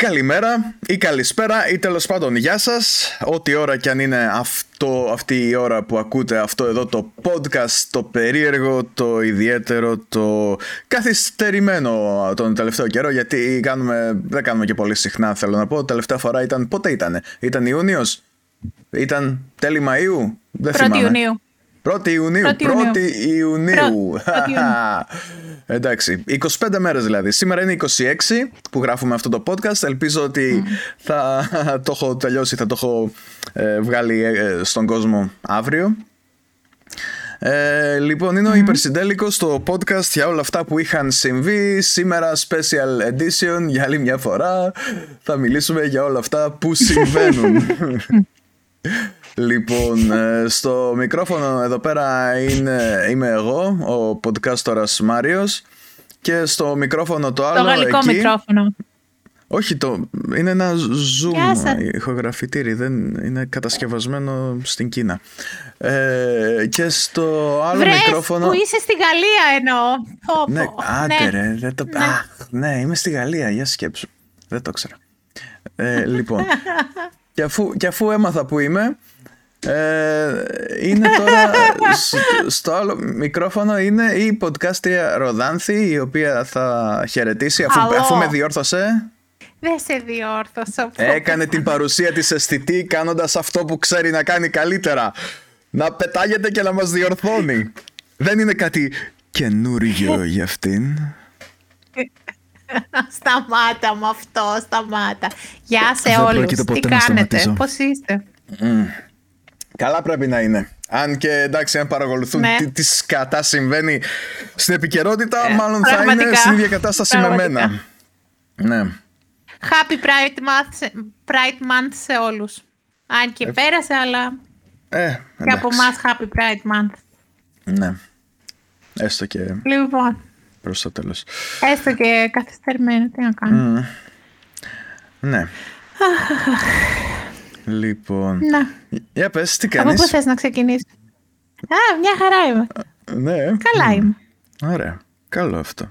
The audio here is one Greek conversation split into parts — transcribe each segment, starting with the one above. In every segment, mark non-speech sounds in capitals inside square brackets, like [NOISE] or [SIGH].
Καλημέρα ή καλησπέρα ή τέλος πάντων γεια σας. Ό,τι ώρα κι αν είναι αυτό, αυτή η ώρα που ακούτε αυτό εδώ το podcast Το περίεργο, το ιδιαίτερο, το καθυστερημένο τον τελευταίο καιρό Γιατί κάνουμε, δεν κάνουμε και πολύ συχνά θέλω να πω. Τελευταία φορά ήταν, πότε ήτανε, ήταν Ιούνιος, ήταν τέλη Μαΐου, δεν 1η Ιουνίου 1η Ιουνίου. 1η Ιουνίου. [LAUGHS] Εντάξει, 25 μέρες δηλαδή. Σήμερα είναι 26 που γράφουμε αυτό το podcast. Ελπίζω ότι θα [LAUGHS] το έχω τελειώσει, θα το έχω ε, βγάλει ε, στον κόσμο αύριο. Ε, λοιπόν, είναι ο Υπερσυντέλικος στο podcast για όλα αυτά που είχαν συμβεί. Σήμερα special edition για άλλη μια φορά. Θα μιλήσουμε για όλα αυτά που [LAUGHS] συμβαίνουν. Λοιπόν, [LAUGHS] ε, στο μικρόφωνο εδώ πέρα είναι, είμαι εγώ, ο podcastορας Μάριος και στο μικρόφωνο το άλλο Το γαλλικό εκεί, μικρόφωνο. Όχι, το, είναι ένα zoom ηχογραφητήρι, δεν είναι κατασκευασμένο στην Κίνα. Ε, και στο άλλο Βρες, μικρόφωνο... που είσαι στη Γαλλία εννοώ. Πω, Ναι, πω. άντε Ναι. ρε, δεν το... Ναι. Αχ, ναι, είμαι στη Γαλλία, για σκέψου. Δεν το ήξερα. Ε, λοιπόν, [LAUGHS] και αφού, και αφού έμαθα που είμαι, ε, είναι τώρα σ- στο άλλο μικρόφωνο είναι η podcastρια Ροδάνθη η οποία θα χαιρετήσει αφού, Χαλό. αφού με διόρθωσε Δεν σε διόρθωσα. πω. έκανε την παρουσία της αισθητή κάνοντας αυτό που ξέρει να κάνει καλύτερα να πετάγεται και να μας διορθώνει δεν είναι κάτι καινούριο [LAUGHS] για αυτήν Σταμάτα με αυτό, σταμάτα. Γεια σε Δεν όλους. πρόκειται ποτέ Τι να κάνετε, σταματήσω. πώς είστε; Καλά πρέπει να είναι. Αν και εντάξει, αν παρακολουθούν Ναι. τι, τι σκατά συμβαίνει στην επικαιρότητα, Ε, μάλλον θα είναι πραγματικά. στην ίδια κατάσταση με Πραγματικά. μένα. Ναι. Happy Pride Month, σε- Pride Month σε όλους. Αν και πέρασε, αλλά Ε, και από εντάξει. εμάς Happy Pride Month. Ναι. Έστω και Λοιπόν, προς το τέλος. έστω και καθυστερημένο, τι να κάνω. Ναι. Λοιπόν. Να, Για πες, τι από κάνεις; πού θες να ξεκινήσεις; Α, μια χαρά είμαι. Ναι. Καλά είμαι. Ωραία. Καλό αυτό.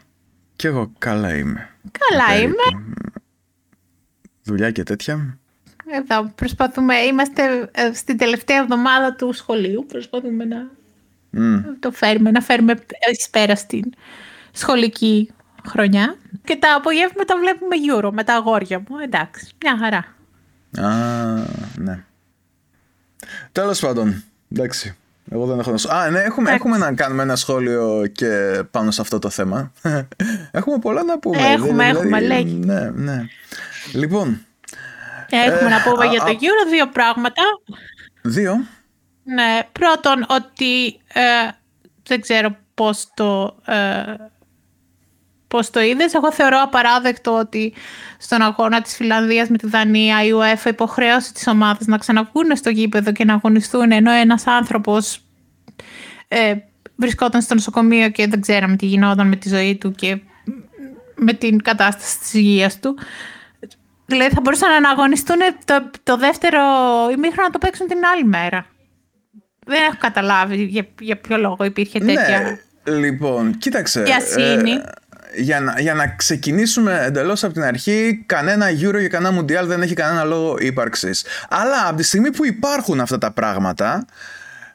Κι εγώ καλά είμαι. Καλά Περίπου. είμαι. Δουλειά και τέτοια. Εδώ προσπαθούμε, είμαστε ε, στην τελευταία εβδομάδα του σχολείου. Προσπαθούμε να Μμ. το φέρουμε, να φέρουμε εις πέρα στην σχολική χρονιά. Και τα απογεύματα βλέπουμε Euro με τα αγόρια μου. Εντάξει, μια χαρά. Α, ναι. Τέλος πάντων. Εντάξει. Εγώ δεν έχω να σου. Α, ναι, έχουμε, Εντάξει. έχουμε να κάνουμε ένα σχόλιο και πάνω σε αυτό το θέμα. [LAUGHS] έχουμε πολλά να πούμε. Έχουμε, έχουμε, λέγει. Ναι, ναι. Λοιπόν, Έχουμε να πούμε α, για το α. Euro δύο πράγματα. δύο. Ναι, πρώτον ότι ε, δεν ξέρω πώς το, ε, πώς το είδες; Εγώ θεωρώ απαράδεκτο ότι στον αγώνα της Φιλανδίας με τη Δανία η UEFA υποχρέωσε τις ομάδες να ξαναβγούν στο γήπεδο και να αγωνιστούν ενώ ένας άνθρωπος ε, βρισκόταν στο νοσοκομείο και δεν ξέραμε τι γινόταν με τη ζωή του και με την κατάσταση της υγείας του. Δηλαδή θα μπορούσαν να αγωνιστούν το, το δεύτερο ημίχρονο να το παίξουν την άλλη μέρα. Δεν έχω καταλάβει για, για ποιο λόγο υπήρχε τέτοια Ναι, λοιπόν, κοίταξε. βιασύνη. ε, για, να, για να ξεκινήσουμε εντελώς από την αρχή, κανένα Euro και κανένα Mundial δεν έχει κανένα λόγο ύπαρξης. Αλλά από τη στιγμή που υπάρχουν αυτά τα πράγματα,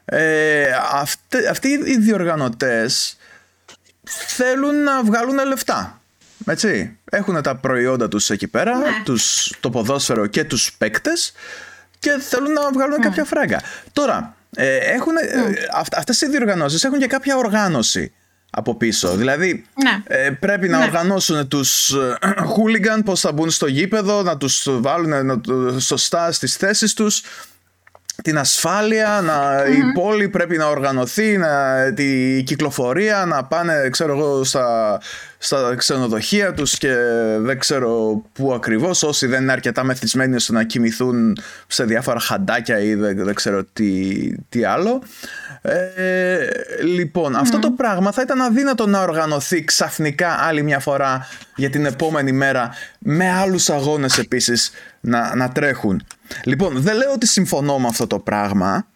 ε, αυτοί, αυτοί οι διοργανωτές θέλουν να βγάλουν λεφτά. Έτσι. Έχουν τα προϊόντα τους εκεί πέρα, Ναι. τους, το ποδόσφαιρο και τους παίκτες και θέλουν να βγάλουν κάποια φράγκα. Τώρα, ε, έχουν, ε, αυ- αυτές οι διοργανώσεις έχουν και κάποια οργάνωση από πίσω. Δηλαδή, Ναι. ε, πρέπει να Ναι. οργανώσουν τους ε, hooligan πώς θα μπουν στο γήπεδο, να τους βάλουν να, το- σωστά στις θέσεις τους την ασφάλεια, να, η πόλη πρέπει να οργανωθεί, να, τη κυκλοφορία, να πάνε ξέρω εγώ στα, στα ξενοδοχεία τους και δεν ξέρω πού ακριβώς όσοι δεν είναι αρκετά μεθυσμένοι ώστε να κοιμηθούν σε διάφορα χαντάκια ή δεν, δεν ξέρω τι, τι άλλο. Ε, λοιπόν, αυτό το πράγμα θα ήταν αδύνατο να οργανωθεί ξαφνικά άλλη μια φορά για την επόμενη μέρα με άλλους αγώνες επίσης να, να τρέχουν. Λοιπόν, δεν λέω ότι συμφωνώ με αυτό το πράγμα,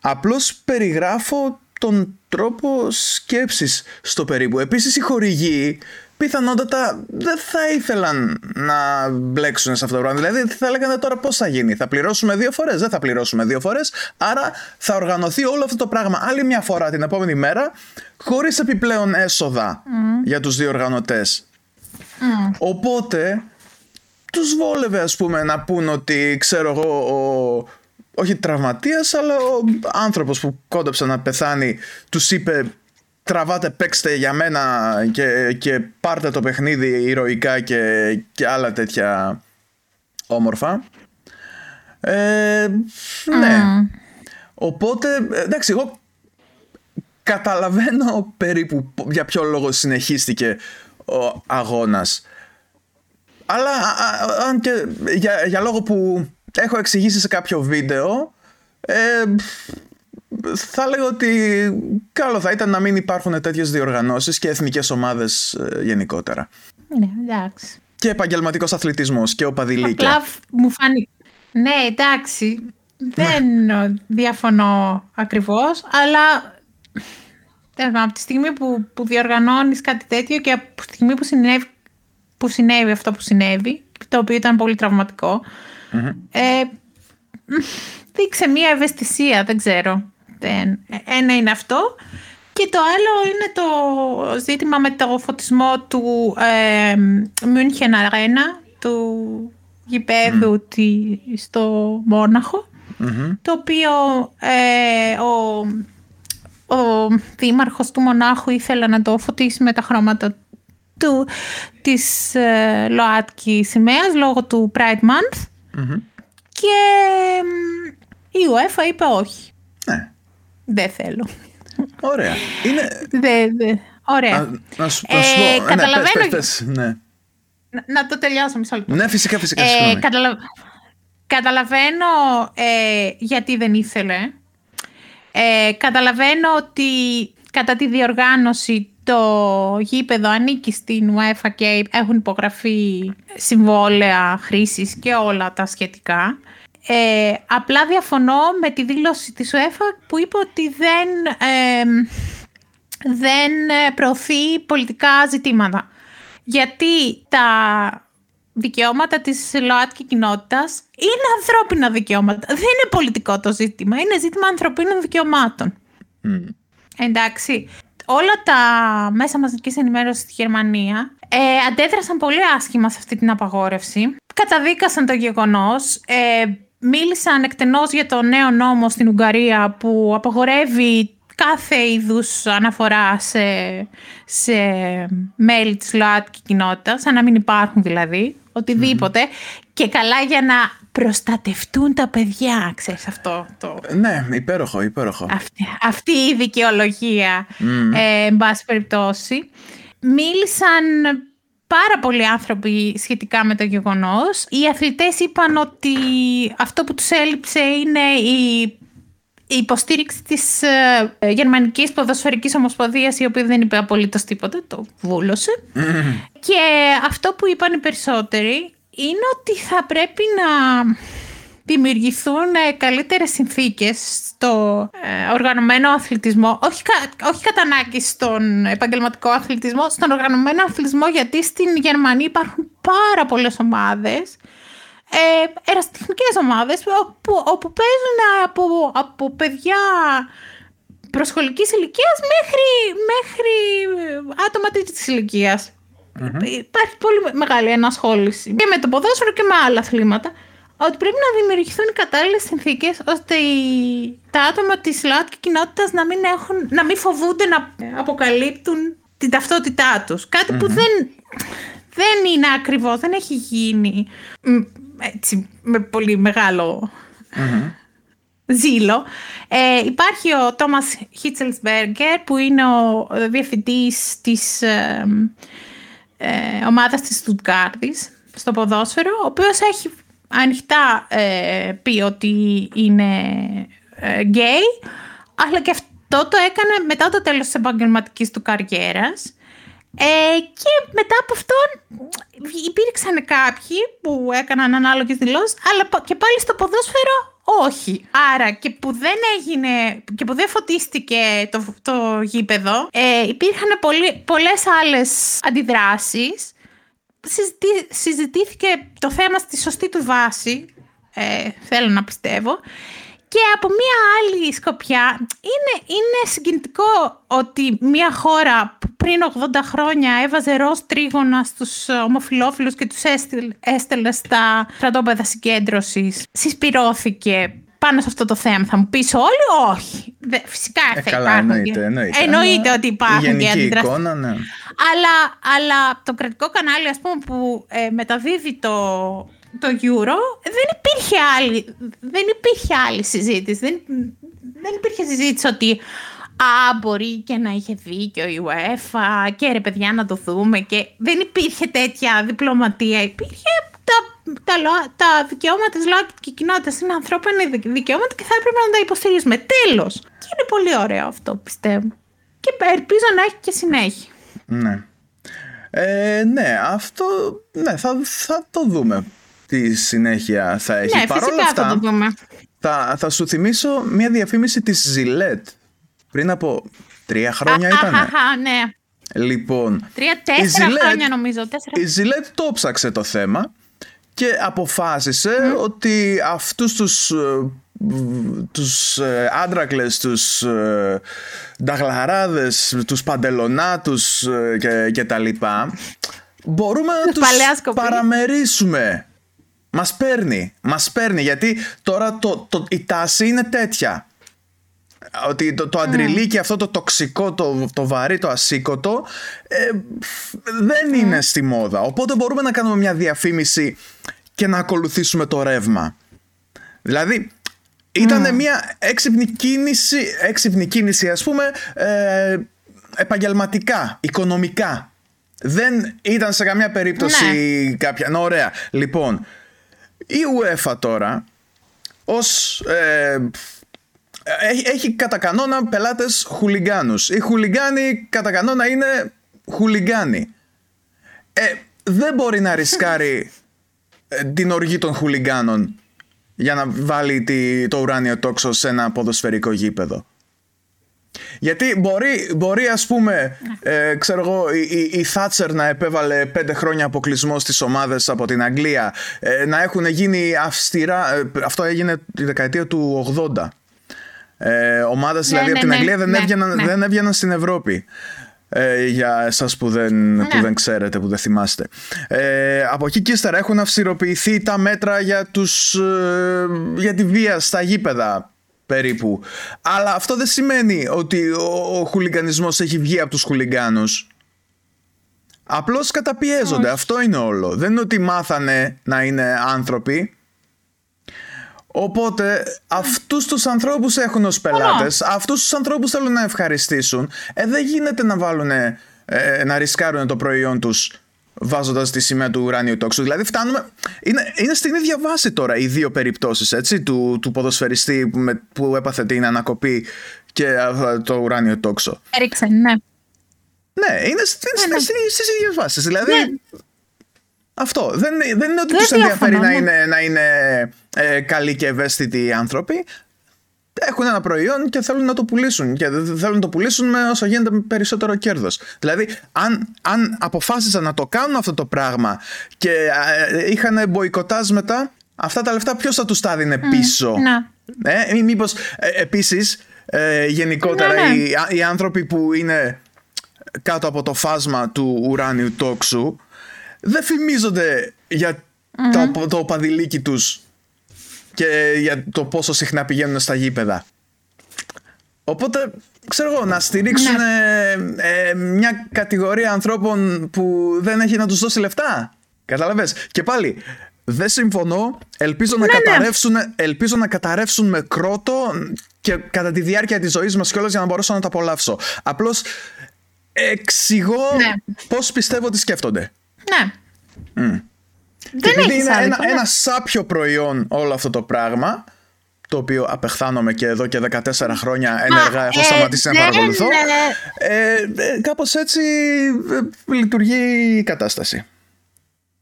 απλώς περιγράφω τον τρόπο σκέψης στο περίπου. Επίσης οι χορηγοί πιθανότατα δεν θα ήθελαν να μπλέξουν σε αυτό το πράγμα. Δηλαδή θα έλεγαν τώρα πώς θα γίνει. Θα πληρώσουμε δύο φορές. Δεν θα πληρώσουμε δύο φορές. Άρα θα οργανωθεί όλο αυτό το πράγμα άλλη μια φορά την επόμενη μέρα χωρίς επιπλέον έσοδα για τους διοργανωτέ. Mm. Οπότε τους βόλευε ας πούμε να πούν ότι ξέρω εγώ ο, όχι τραυματίας αλλά ο άνθρωπος που κόντεψε να πεθάνει τους είπε τραβάτε παίξτε για μένα και, και πάρτε το παιχνίδι ηρωικά και, και άλλα τέτοια όμορφα. Ε, ναι. Οπότε εντάξει εγώ καταλαβαίνω περίπου για ποιο λόγο συνεχίστηκε ο αγώνας. Αλλά αν και για, για λόγο που έχω εξηγήσει σε κάποιο βίντεο ε, θα λέγω ότι καλό θα ήταν να μην υπάρχουν τέτοιες διοργανώσεις και εθνικές ομάδες ε, γενικότερα. Ναι, εντάξει. Και επαγγελματικός αθλητισμός και οπαδηλίκια. Απλά μου φάνηκε. Ναι, εντάξει. Δεν διαφωνώ ακριβώς, αλλά από τη στιγμή που, που διοργανώνεις κάτι τέτοιο και από τη στιγμή που συνέβη που συνέβη αυτό που συνέβη, το οποίο ήταν πολύ ε, δείξε μία ευαισθησία, δεν ξέρω. Ένα είναι αυτό. Και το άλλο είναι το ζήτημα με το φωτισμό του ε, München Arena, του γηπέδου στο μοναχο το οποίο ε, ο, ο δήμαρχος του Μονάχου ήθελε να το φωτίσει με τα χρώματα του, της ε, ΛΟΑΤΚΙ σημαίας λόγω του Pride Month και η UEFA είπε όχι. Ναι. Δεν θέλω. Ωραία. Είναι... Δε, δε. Ωραία. Να, να σου, να σου ε, πω. Καταλαβαίνω... Ναι, πες, πες, ναι. Να, να, το τελειώσω μισό λεπτό. Ναι, φυσικά, φυσικά. Ε, καταλα... Καταλαβαίνω ε, γιατί δεν ήθελε. Ε, καταλαβαίνω ότι κατά τη διοργάνωση το γήπεδο ανήκει στην UEFA και έχουν υπογραφεί συμβόλαια χρήσης και όλα τα σχετικά. Ε, απλά διαφωνώ με τη δήλωση της UEFA που είπε ότι δεν, δεν προωθεί πολιτικά ζητήματα. Γιατί τα δικαιώματα της ΛΟΑΤΚΙ κοινότητας είναι ανθρώπινα δικαιώματα. Δεν είναι πολιτικό το ζήτημα, είναι ζήτημα ανθρωπίνων δικαιωμάτων. Εντάξει όλα τα μέσα μαζικής ενημέρωσης στη Γερμανία ε, αντέδρασαν πολύ άσχημα σε αυτή την απαγόρευση. Καταδίκασαν το γεγονός, ε, μίλησαν εκτενώς για το νέο νόμο στην Ουγγαρία που απαγορεύει κάθε είδους αναφορά σε, σε μέλη της ΛΟΑΤΚΙ κοινότητας, σαν να μην υπάρχουν δηλαδή, Και καλά για να προστατευτούν τα παιδιά, ξέρεις αυτό το... Ναι, υπέροχο, υπέροχο. Αυτή, αυτή η δικαιολογία, mm. ε, εν πάση περιπτώσει. Μίλησαν πάρα πολλοί άνθρωποι σχετικά με το γεγονός. Οι αθλητές είπαν ότι αυτό που τους έλειψε είναι η η υποστήριξη της ε, Γερμανικής Ποδοσφαιρικής Ομοσπονδίας η οποία δεν είπε απολύτως τίποτα, το βούλωσε. Mm. Και αυτό που είπαν οι περισσότεροι είναι ότι θα πρέπει να δημιουργηθούν ε, καλύτερες συνθήκες στο ε, οργανωμένο αθλητισμό, όχι, όχι κατά ανάγκη στον επαγγελματικό αθλητισμό, στον οργανωμένο αθλητισμό γιατί στην Γερμανία υπάρχουν πάρα πολλές ομάδες, ε, εραστηχνικές ομάδες όπου, όπου παίζουν από, από παιδιά προσχολικής ηλικίας μέχρι, μέχρι άτομα της ηλικίας. Mm-hmm. Υπάρχει πολύ μεγάλη ενασχόληση και με το ποδόσφαιρο και με άλλα αθλήματα. Ότι πρέπει να δημιουργηθούν οι κατάλληλες συνθήκες ώστε οι... τα άτομα της ΛΟΑΤΚΙ κοινότητας να μην, να μην φοβούνται να αποκαλύπτουν την ταυτότητά τους. Κάτι που δεν, δεν είναι ακριβώ, δεν έχει γίνει έτσι, με πολύ μεγάλο ζήλο. Ε, υπάρχει ο Τόμας Χίτσελσμπέργκερ που είναι ο διευθυντής της ε, ε, ομάδας της Στουτγκάρδης στο ποδόσφαιρο, ο οποίος έχει ανοιχτά ε, πει ότι είναι ε, γκέι, αλλά και αυτό το έκανε μετά το τέλος της επαγγελματικής του καριέρας. Ε, και μετά από αυτό υπήρξαν κάποιοι που έκαναν ανάλογες δηλώσεις, αλλά και πάλι στο ποδόσφαιρο όχι. Άρα και που δεν έγινε και που δεν φωτίστηκε το, το γήπεδο, ε, υπήρχαν πολλοί, πολλές άλλες αντιδράσεις. Συζητήθηκε το θέμα στη σωστή του βάση, ε, θέλω να πιστεύω. Και από μία άλλη σκοπιά, είναι, είναι συγκινητικό ότι μία χώρα που πριν 80 χρόνια έβαζε ροζ τρίγωνα στους ομοφιλόφιλους και τους έστελνε στα στρατόπεδα συγκέντρωσης, συσπηρώθηκε πάνω σε αυτό το θέμα. Θα μου πεις όλοι, όχι. φυσικά ε, θα καλά, υπάρχουν. Εννοείται, εννοείται. εννοείται ότι υπάρχουν και αντιδράσεις. εικόνα, ναι. Αλλά, αλλά το κρατικό κανάλι, ας πούμε, που ε, μεταδίδει το, το Euro, δεν υπήρχε άλλη, δεν υπήρχε άλλη συζήτηση. Δεν, δεν υπήρχε συζήτηση ότι Α, μπορεί και να είχε δίκιο η UEFA και ρε παιδιά να το δούμε και δεν υπήρχε τέτοια διπλωματία. Υπήρχε τα, τα, τα δικαιώματα της ΛΟΑΚ και κοινότητας είναι ανθρώπινα δικαιώματα και θα έπρεπε να τα υποστηρίζουμε. Τέλος. Και είναι πολύ ωραίο αυτό πιστεύω. Και ελπίζω να έχει και συνέχεια. Ναι. Ε, ναι, αυτό ναι, θα, θα το δούμε τι συνέχεια θα έχει. Ναι, Παρ' όλα αυτά, θα, το δούμε. θα, θα σου θυμίσω μια διαφήμιση της Gillette πριν από τρία χρόνια ήταν. ναι. Λοιπόν, Τρία-τέσσερα χρόνια νομίζω. Τέσσερα. Η Ζιλέτ το ψάξε το θέμα και αποφάσισε ότι αυτούς τους ε, τους ε, άντρακλες, τους ε, νταγλαράδες, τους παντελονάτους και, και τα λοιπά μπορούμε να τους παραμερίσουμε. Μας παίρνει, μας παίρνει γιατί τώρα το, το, η τάση είναι τέτοια ότι το, το αντριλίκι αυτό το τοξικό, το, το βαρύ, το ασήκωτο ε, δεν είναι στη μόδα. Οπότε μπορούμε να κάνουμε μια διαφήμιση και να ακολουθήσουμε το ρεύμα. Δηλαδή ήταν μια έξυπνη κίνηση, έξυπνη κίνηση ας πούμε ε, επαγγελματικά, οικονομικά. Δεν ήταν σε καμιά περίπτωση ναι. κάποια... Ναι, ωραία. Λοιπόν, η UEFA τώρα ως ε, έχει κατά κανόνα πελάτες χουλιγκάνους. Οι χουλιγκάνοι κατά κανόνα είναι χουλιγκάνοι. Ε, δεν μπορεί να ρισκάρει ε, την οργή των χουλιγκάνων για να βάλει τη, το ουράνιο τόξο σε ένα ποδοσφαιρικό γήπεδο. Γιατί μπορεί, μπορεί ας πούμε, ε, ξέρω εγώ, η, η, Θάτσερ να επέβαλε πέντε χρόνια αποκλεισμό στις ομάδες από την Αγγλία, ε, να έχουν γίνει αυστηρά, ε, αυτό έγινε τη δεκαετία του 80, ε, ομάδες ναι, δηλαδή ναι, από την ναι, Αγγλία δεν, έβγαιναν, δεν έβγαιναν στην Ευρώπη. Ε, για εσάς που δεν, που δεν ξέρετε, που δεν θυμάστε. Ε, από εκεί και ύστερα έχουν αυστηροποιηθεί τα μέτρα για, τους, ε, για τη βία στα γήπεδα περίπου. Αλλά αυτό δεν σημαίνει ότι ο, ο χουλιγκανισμός έχει βγει από τους χουλιγκάνους. Απλώς καταπιέζονται. Αυτό είναι όλο. Δεν είναι ότι μάθανε να είναι άνθρωποι. Οπότε αυτούς τους ανθρώπους έχουν ως πελάτες, αυτούς τους ανθρώπους θέλουν να ευχαριστήσουν. Ε, δεν γίνεται να βάλουν, ε, να ρισκάρουν το προϊόν τους βάζοντας τη σημαία του ουράνιου τόξου. Δηλαδή, φτάνουμε. Είναι, είναι στην ίδια βάση τώρα οι δύο περιπτώσεις του, του ποδοσφαιριστή που, με, που έπαθε την ανακοπή και το ουράνιο τόξο. Έριξε, ναι. Ναι, είναι στι ναι, ναι. ίδιες βάσεις. Δηλαδή, ναι. Αυτό. Δεν, δεν είναι ότι τους ενδιαφέρει να ναι. είναι, να είναι ε, καλοί και ευαίσθητοι άνθρωποι. Έχουν ένα προϊόν και θέλουν να το πουλήσουν. Και θέλουν να το πουλήσουν με όσο γίνεται περισσότερο κέρδος. Δηλαδή, αν, αν αποφάσισαν να το κάνουν αυτό το πράγμα και ε, είχαν μποϊκοτάζ μετά, αυτά τα λεφτά ποιος θα τους τα δίνει πίσω; Ναι. Ε, Μήπως ε, επίσης ε, γενικότερα ναι, οι, οι άνθρωποι που είναι κάτω από το φάσμα του ουράνιου τόξου δεν φημίζονται για το, το παδιλίκι τους και για το πόσο συχνά πηγαίνουν στα γήπεδα. Οπότε, ξέρω εγώ, να στηρίξουν ναι. ε, μια κατηγορία ανθρώπων που δεν έχει να τους δώσει λεφτά. Κατάλαβες; Και πάλι, δεν συμφωνώ. Ελπίζω, να, ναι, ναι. καταρρεύσουν, ελπίζω να καταρρεύσουν με κρότο και κατά τη διάρκεια της ζωής μας κιόλας για να μπορέσω να τα απολαύσω. Απλώς εξηγώ ναι. πώς πιστεύω ότι σκέφτονται. Ναι. Mm. Δεν και είναι ένα, ένα σάπιο προϊόν όλο αυτό το πράγμα το οποίο απεχθάνομαι και εδώ και 14 χρόνια ενεργά έχω ε, σταματήσει να ναι, παρακολουθώ ναι. ε, ε, κάπως έτσι ε, λειτουργεί η κατάσταση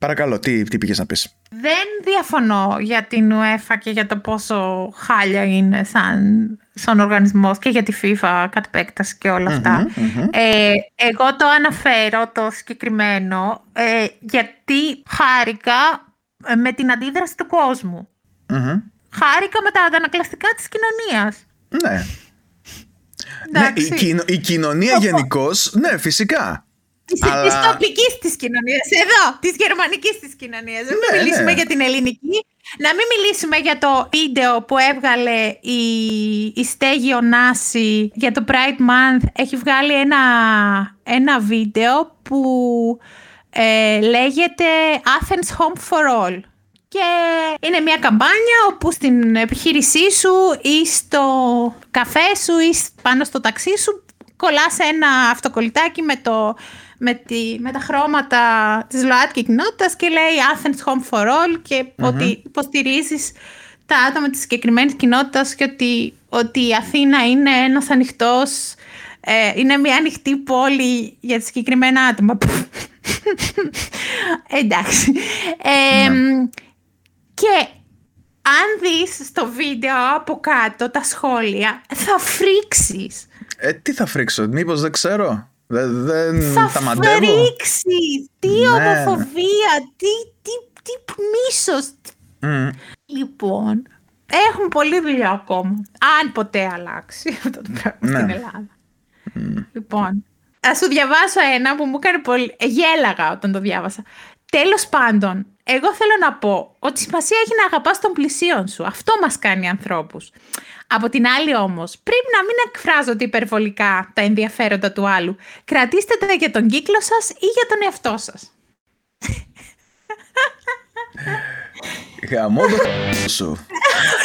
Παρακαλώ, τι, τι πήγες να πεις; Δεν διαφωνώ για την UEFA και για το πόσο χάλια είναι σαν, σαν οργανισμός και για τη FIFA κατ' επέκταση και όλα αυτά. Ε, εγώ το αναφέρω το συγκεκριμένο ε, γιατί χάρηκα ε, με την αντίδραση του κόσμου. Χάρηκα με τα αντανακλαστικά της κοινωνίας. Ναι. ναι η, κοινο, η κοινωνία γενικώς, ναι, φυσικά. Τη Αλλά... τοπικής της κοινωνίας, εδώ, της γερμανικής της κοινωνίας. Δεν ναι, μιλήσουμε ναι. για την ελληνική. Να μην μιλήσουμε για το βίντεο που έβγαλε η, η Στέγη Ωνάση για το Pride Month. Έχει βγάλει ένα, ένα βίντεο που ε, λέγεται Athens Home for All. Και είναι μια καμπάνια όπου στην επιχείρησή σου ή στο καφέ σου ή πάνω στο ταξί σου κολλάς ένα αυτοκολλητάκι με το με, τη, με τα χρώματα της ΛΟΑΤΚΙ κοινότητας και λέει Athens Home for All και ότι υποστηρίζεις τα άτομα της συγκεκριμένης κοινότητας και ότι, ότι η Αθήνα είναι ένας ανοιχτός ε, είναι μια ανοιχτή πόλη για τα συγκεκριμένα άτομα. [LAUGHS] Εντάξει. Ναι. Και αν δεις στο βίντεο από κάτω τα σχόλια, θα φρίξεις. Ε, τι θα φρίξω, μήπως δεν ξέρω; Δεν, δεν θα τα μαντεύω. Τι ναι. ομοφοβία, τι, τι, τι μίσος. Λοιπόν, έχουμε πολλή δουλειά ακόμα. Αν ποτέ αλλάξει αυτό το πράγμα ναι. στην Ελλάδα. Λοιπόν, θα σου διαβάσω ένα που μου έκανε πολύ... Γέλαγα όταν το διάβασα. Τέλος πάντων, εγώ θέλω να πω ότι σημασία έχει να αγαπάς τον πλησίον σου. Αυτό μας κάνει ανθρώπους. Από την άλλη όμως, πρέπει να μην εκφράζονται υπερβολικά τα ενδιαφέροντα του άλλου. Κρατήστε τα για τον κύκλο σας ή για τον εαυτό σας. Γαμώ το σου.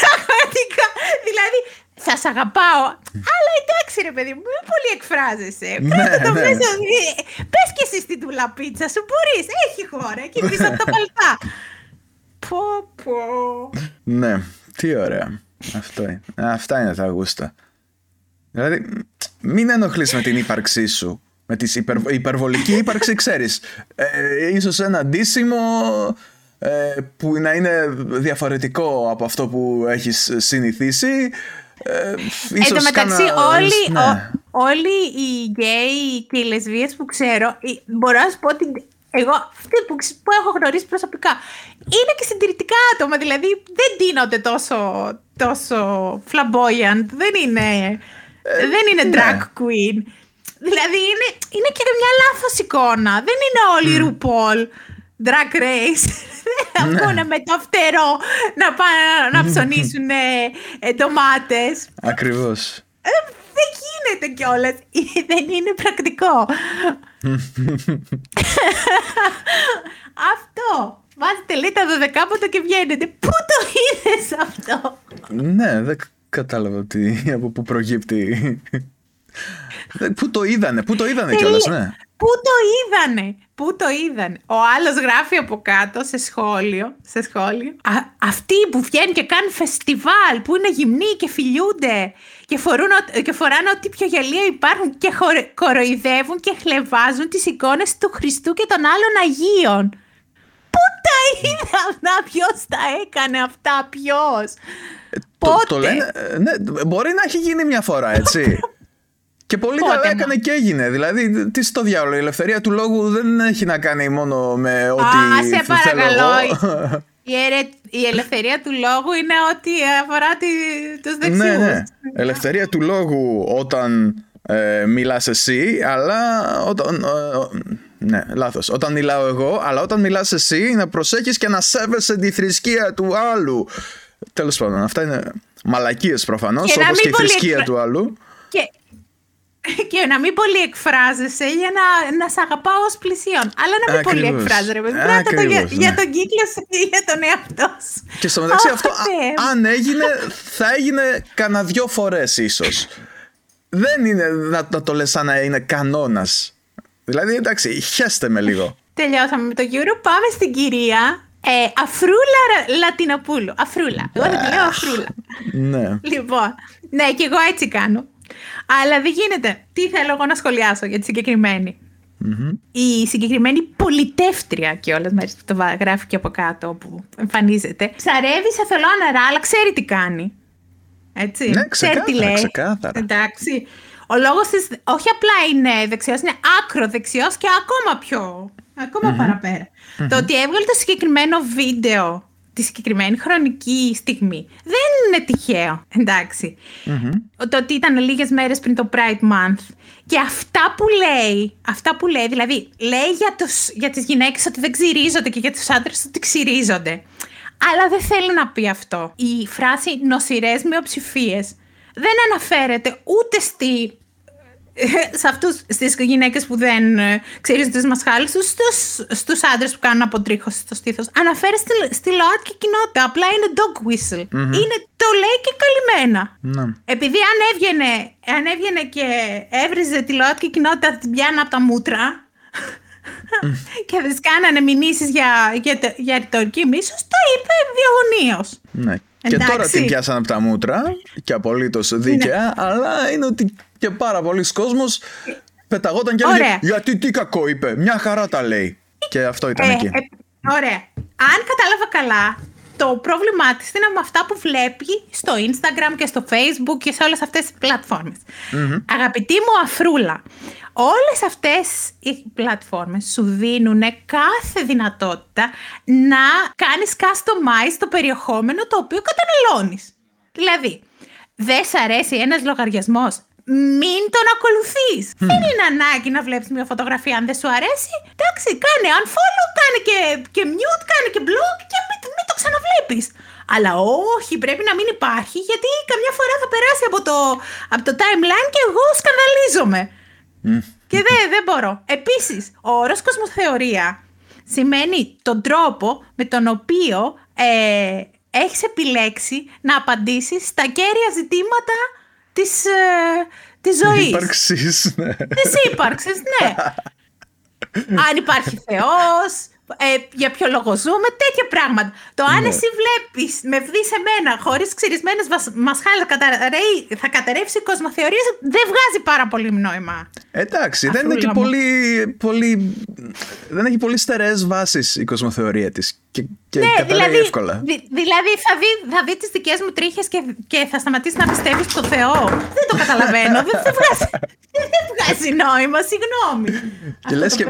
Πραγματικά. Δηλαδή, θα σε αγαπάω. Αλλά εντάξει ρε παιδί μου, δεν πολύ εκφράζεσαι. Ναι, το ναι. Πες και εσύ στην τουλαπίτσα σου, μπορείς. Έχει χώρα, εκεί πίσω από τα παλτά. πω πω. Ναι, τι ωραία. Αυτό είναι. Αυτά είναι τα γούστα. Δηλαδή, μην ενοχλείς με την ύπαρξή σου. Με τη υπερ, υπερβολική ύπαρξη, ξέρεις. Ε, ίσως ένα αντίσημο ε, που να είναι διαφορετικό από αυτό που έχεις συνηθίσει. Ε, Εν τω μεταξύ, όλοι, ναι. όλοι οι γκέι και οι λεσβείες που ξέρω, μπορώ να σου πω ότι εγώ αυτοί που, που έχω γνωρίσει προσωπικά είναι και συντηρητικά άτομα, δηλαδή δεν δίνονται τόσο, τόσο flamboyant, δεν είναι, ε, δεν είναι ναι. drag queen. Δηλαδή είναι, είναι και μια λάθος εικόνα, δεν είναι όλοι mm. RuPaul, drag race. [LAUGHS] Δεν ναι. βγουν με το φτερό να πάνε να ψωνίσουν ε, ντομάτες. Ακριβώς. Ε, δεν γίνεται κιόλας. [LAUGHS] Δεν είναι πρακτικό. [LAUGHS] αυτό. Βάζετε λέει τα δωδεκάποτα και βγαίνετε. Πού το είδες αυτό; Ναι, δεν κατάλαβα τι, από πού προγύπτει. [LAUGHS] Πού το είδανε, πού το είδανε κιόλας, ναι. Πού το είδανε, πού το είδανε; Ο άλλος γράφει από κάτω σε σχόλιο, σε σχόλιο. αυτοί που βγαίνουν και κάνουν φεστιβάλ, που είναι γυμνοί και φιλιούνται και, φορούν, και φοράνε ό,τι πιο γελία υπάρχουν και κοροϊδεύουν και χλεβάζουν τις εικόνες του Χριστού και των άλλων Αγίων. Πού τα είδα αυτά, ποιος τα έκανε αυτά, ποιος; Ε, Πότε. Το, λένε, ε, ναι, μπορεί να έχει γίνει μια φορά, έτσι. [LAUGHS] Και πολύ καλά έκανε και έγινε. Δηλαδή, τι στο διάλογο. Η ελευθερία του λόγου δεν έχει να κάνει μόνο με ό,τι Α, σε παρακαλώ. [LAUGHS] Η, η ελευθερία του λόγου είναι ό,τι αφορά τη... τους δεξιούς. Ναι, ναι. Ελευθερία του λόγου όταν ε, μιλάς εσύ, αλλά όταν... Ε, ναι, λάθος. Όταν μιλάω εγώ, αλλά όταν μιλάς εσύ να προσέχεις και να σέβεσαι τη θρησκεία του άλλου. Τέλος πάντων, αυτά είναι μαλακίες προφανώς, όπως και η θρησκεία του άλλου. Και και να μην πολύ εκφράζεσαι για να, να σε αγαπάω ως πλησίον. Αλλά να μην πολύ εκφράζεσαι. Πρέπει το για, για τον κύκλο σου ή για τον εαυτό σου. Και στο μεταξύ αυτό, αν έγινε, θα έγινε κανένα δυο φορές ίσως. Δεν είναι να, να το λες σαν να είναι κανόνας. Δηλαδή, εντάξει, χέστε με λίγο. Τελειώσαμε με το Euro. Πάμε στην κυρία ε, Αφρούλα Λατινοπούλου. Αφρούλα. Εγώ δεν τη λέω Αφρούλα. Ναι. Λοιπόν, ναι, και εγώ έτσι κάνω. Αλλά δεν γίνεται. Τι θέλω εγώ να σχολιάσω για τη συγκεκριμένη. Η συγκεκριμένη πολιτεύτρια και όλες μέρες που το γράφει και από κάτω που εμφανίζεται. Ψαρεύει σε θολό νερά, αλλά ξέρει τι κάνει. Έτσι. Ναι, ξέρει τι λέει. ξεκάθαρα. Εντάξει. Ο λόγος της όχι απλά είναι δεξιός, είναι άκρο δεξιός και ακόμα πιο, ακόμα παραπέρα. Το ότι έβγαλε το συγκεκριμένο βίντεο τη συγκεκριμένη χρονική στιγμή δεν είναι τυχαίο, εντάξει. Το ότι ήταν λίγες μέρες πριν το Pride Month και αυτά που λέει, αυτά που λέει, δηλαδή λέει για, τους, για τις γυναίκες ότι δεν ξυρίζονται και για τους άντρες ότι ξυρίζονται. Αλλά δεν θέλει να πει αυτό. Η φράση νοσηρές μειοψηφίες δεν αναφέρεται ούτε στη σε αυτούς, στις γυναίκες που δεν ε, ξέρουν τις μασχάλες τους, στους, στους άντρες που κάνουν αποτρίχωση στο στήθος. Αναφέρει στη, στη ΛΟΑΤΚΙ κοινότητα, απλά είναι dog whistle. Είναι, το λέει και καλυμμένα. Ναι. Επειδή αν έβγαινε, αν έβγαινε και έβριζε τη ΛΟΑΤΚΙ κοινότητα, την πιάνε από τα μούτρα και δεν κάνανε μηνύσεις για, για, για ρητορική μίσος, το είπε διαγωνίως. Ναι. Και τώρα την πιάσαν από τα μούτρα και απολύτως δίκαια, ναι. αλλά είναι ότι και πάρα πολλοί κόσμος πεταγόταν και έλεγε Γιατί τι κακό είπε, μια χαρά τα λέει. Και αυτό ήταν ε, εκεί. Ε, ωραία. Αν κατάλαβα καλά, το πρόβλημά της είναι με αυτά που βλέπει στο Instagram και στο Facebook και σε όλες αυτές τις πλατφορμες Αγαπητή μου αφρούλα, όλες αυτές οι πλατφόρμες σου δίνουν κάθε δυνατότητα να κάνεις customize το περιεχόμενο το οποίο καταναλώνεις. Δηλαδή, δεν σ' αρέσει ένας λογαριασμός, μην τον ακολουθείς. Δεν είναι ανάγκη να βλέπεις μια φωτογραφία αν δεν σου αρέσει. Εντάξει, κάνε unfollow, κάνε και, και mute, κάνε και blog και μην, μην το ξαναβλέπεις. Αλλά όχι, πρέπει να μην υπάρχει γιατί καμιά φορά θα περάσει από το, από το timeline και εγώ σκανδαλίζομαι. Και δεν, δεν μπορώ. Επίσης, ο όρο κοσμοθεωρία σημαίνει τον τρόπο με τον οποίο ε, έχεις επιλέξει να απαντήσεις στα κέρια ζητήματα της, ε, της ζωής. Ύπαρξης, ναι. Της ύπαρξης, ναι. [LAUGHS] Αν υπάρχει Θεός, ε, για ποιο λόγο ζούμε, τέτοια πράγματα. Το αν ναι. εσύ βλέπεις με βγει σε μένα χωρίς ξυρισμένες μασχάλες θα καταρρεύσει η κοσμοθεωρία, δεν βγάζει πάρα πολύ νόημα. Εντάξει, δεν είναι και πολύ, πολύ. Δεν έχει πολύ στερεές βάσεις η κοσμοθεωρία της. Και, και ναι, δηλαδή, εύκολα. δηλαδή θα δει, θα δει τις δικές μου τρίχες και, και θα σταματήσει να πιστεύεις στο Θεό. δεν το καταλαβαίνω. δεν, δεν, βγάζει, [LAUGHS] δεν βγάζει νόημα, συγγνώμη. Και λες και,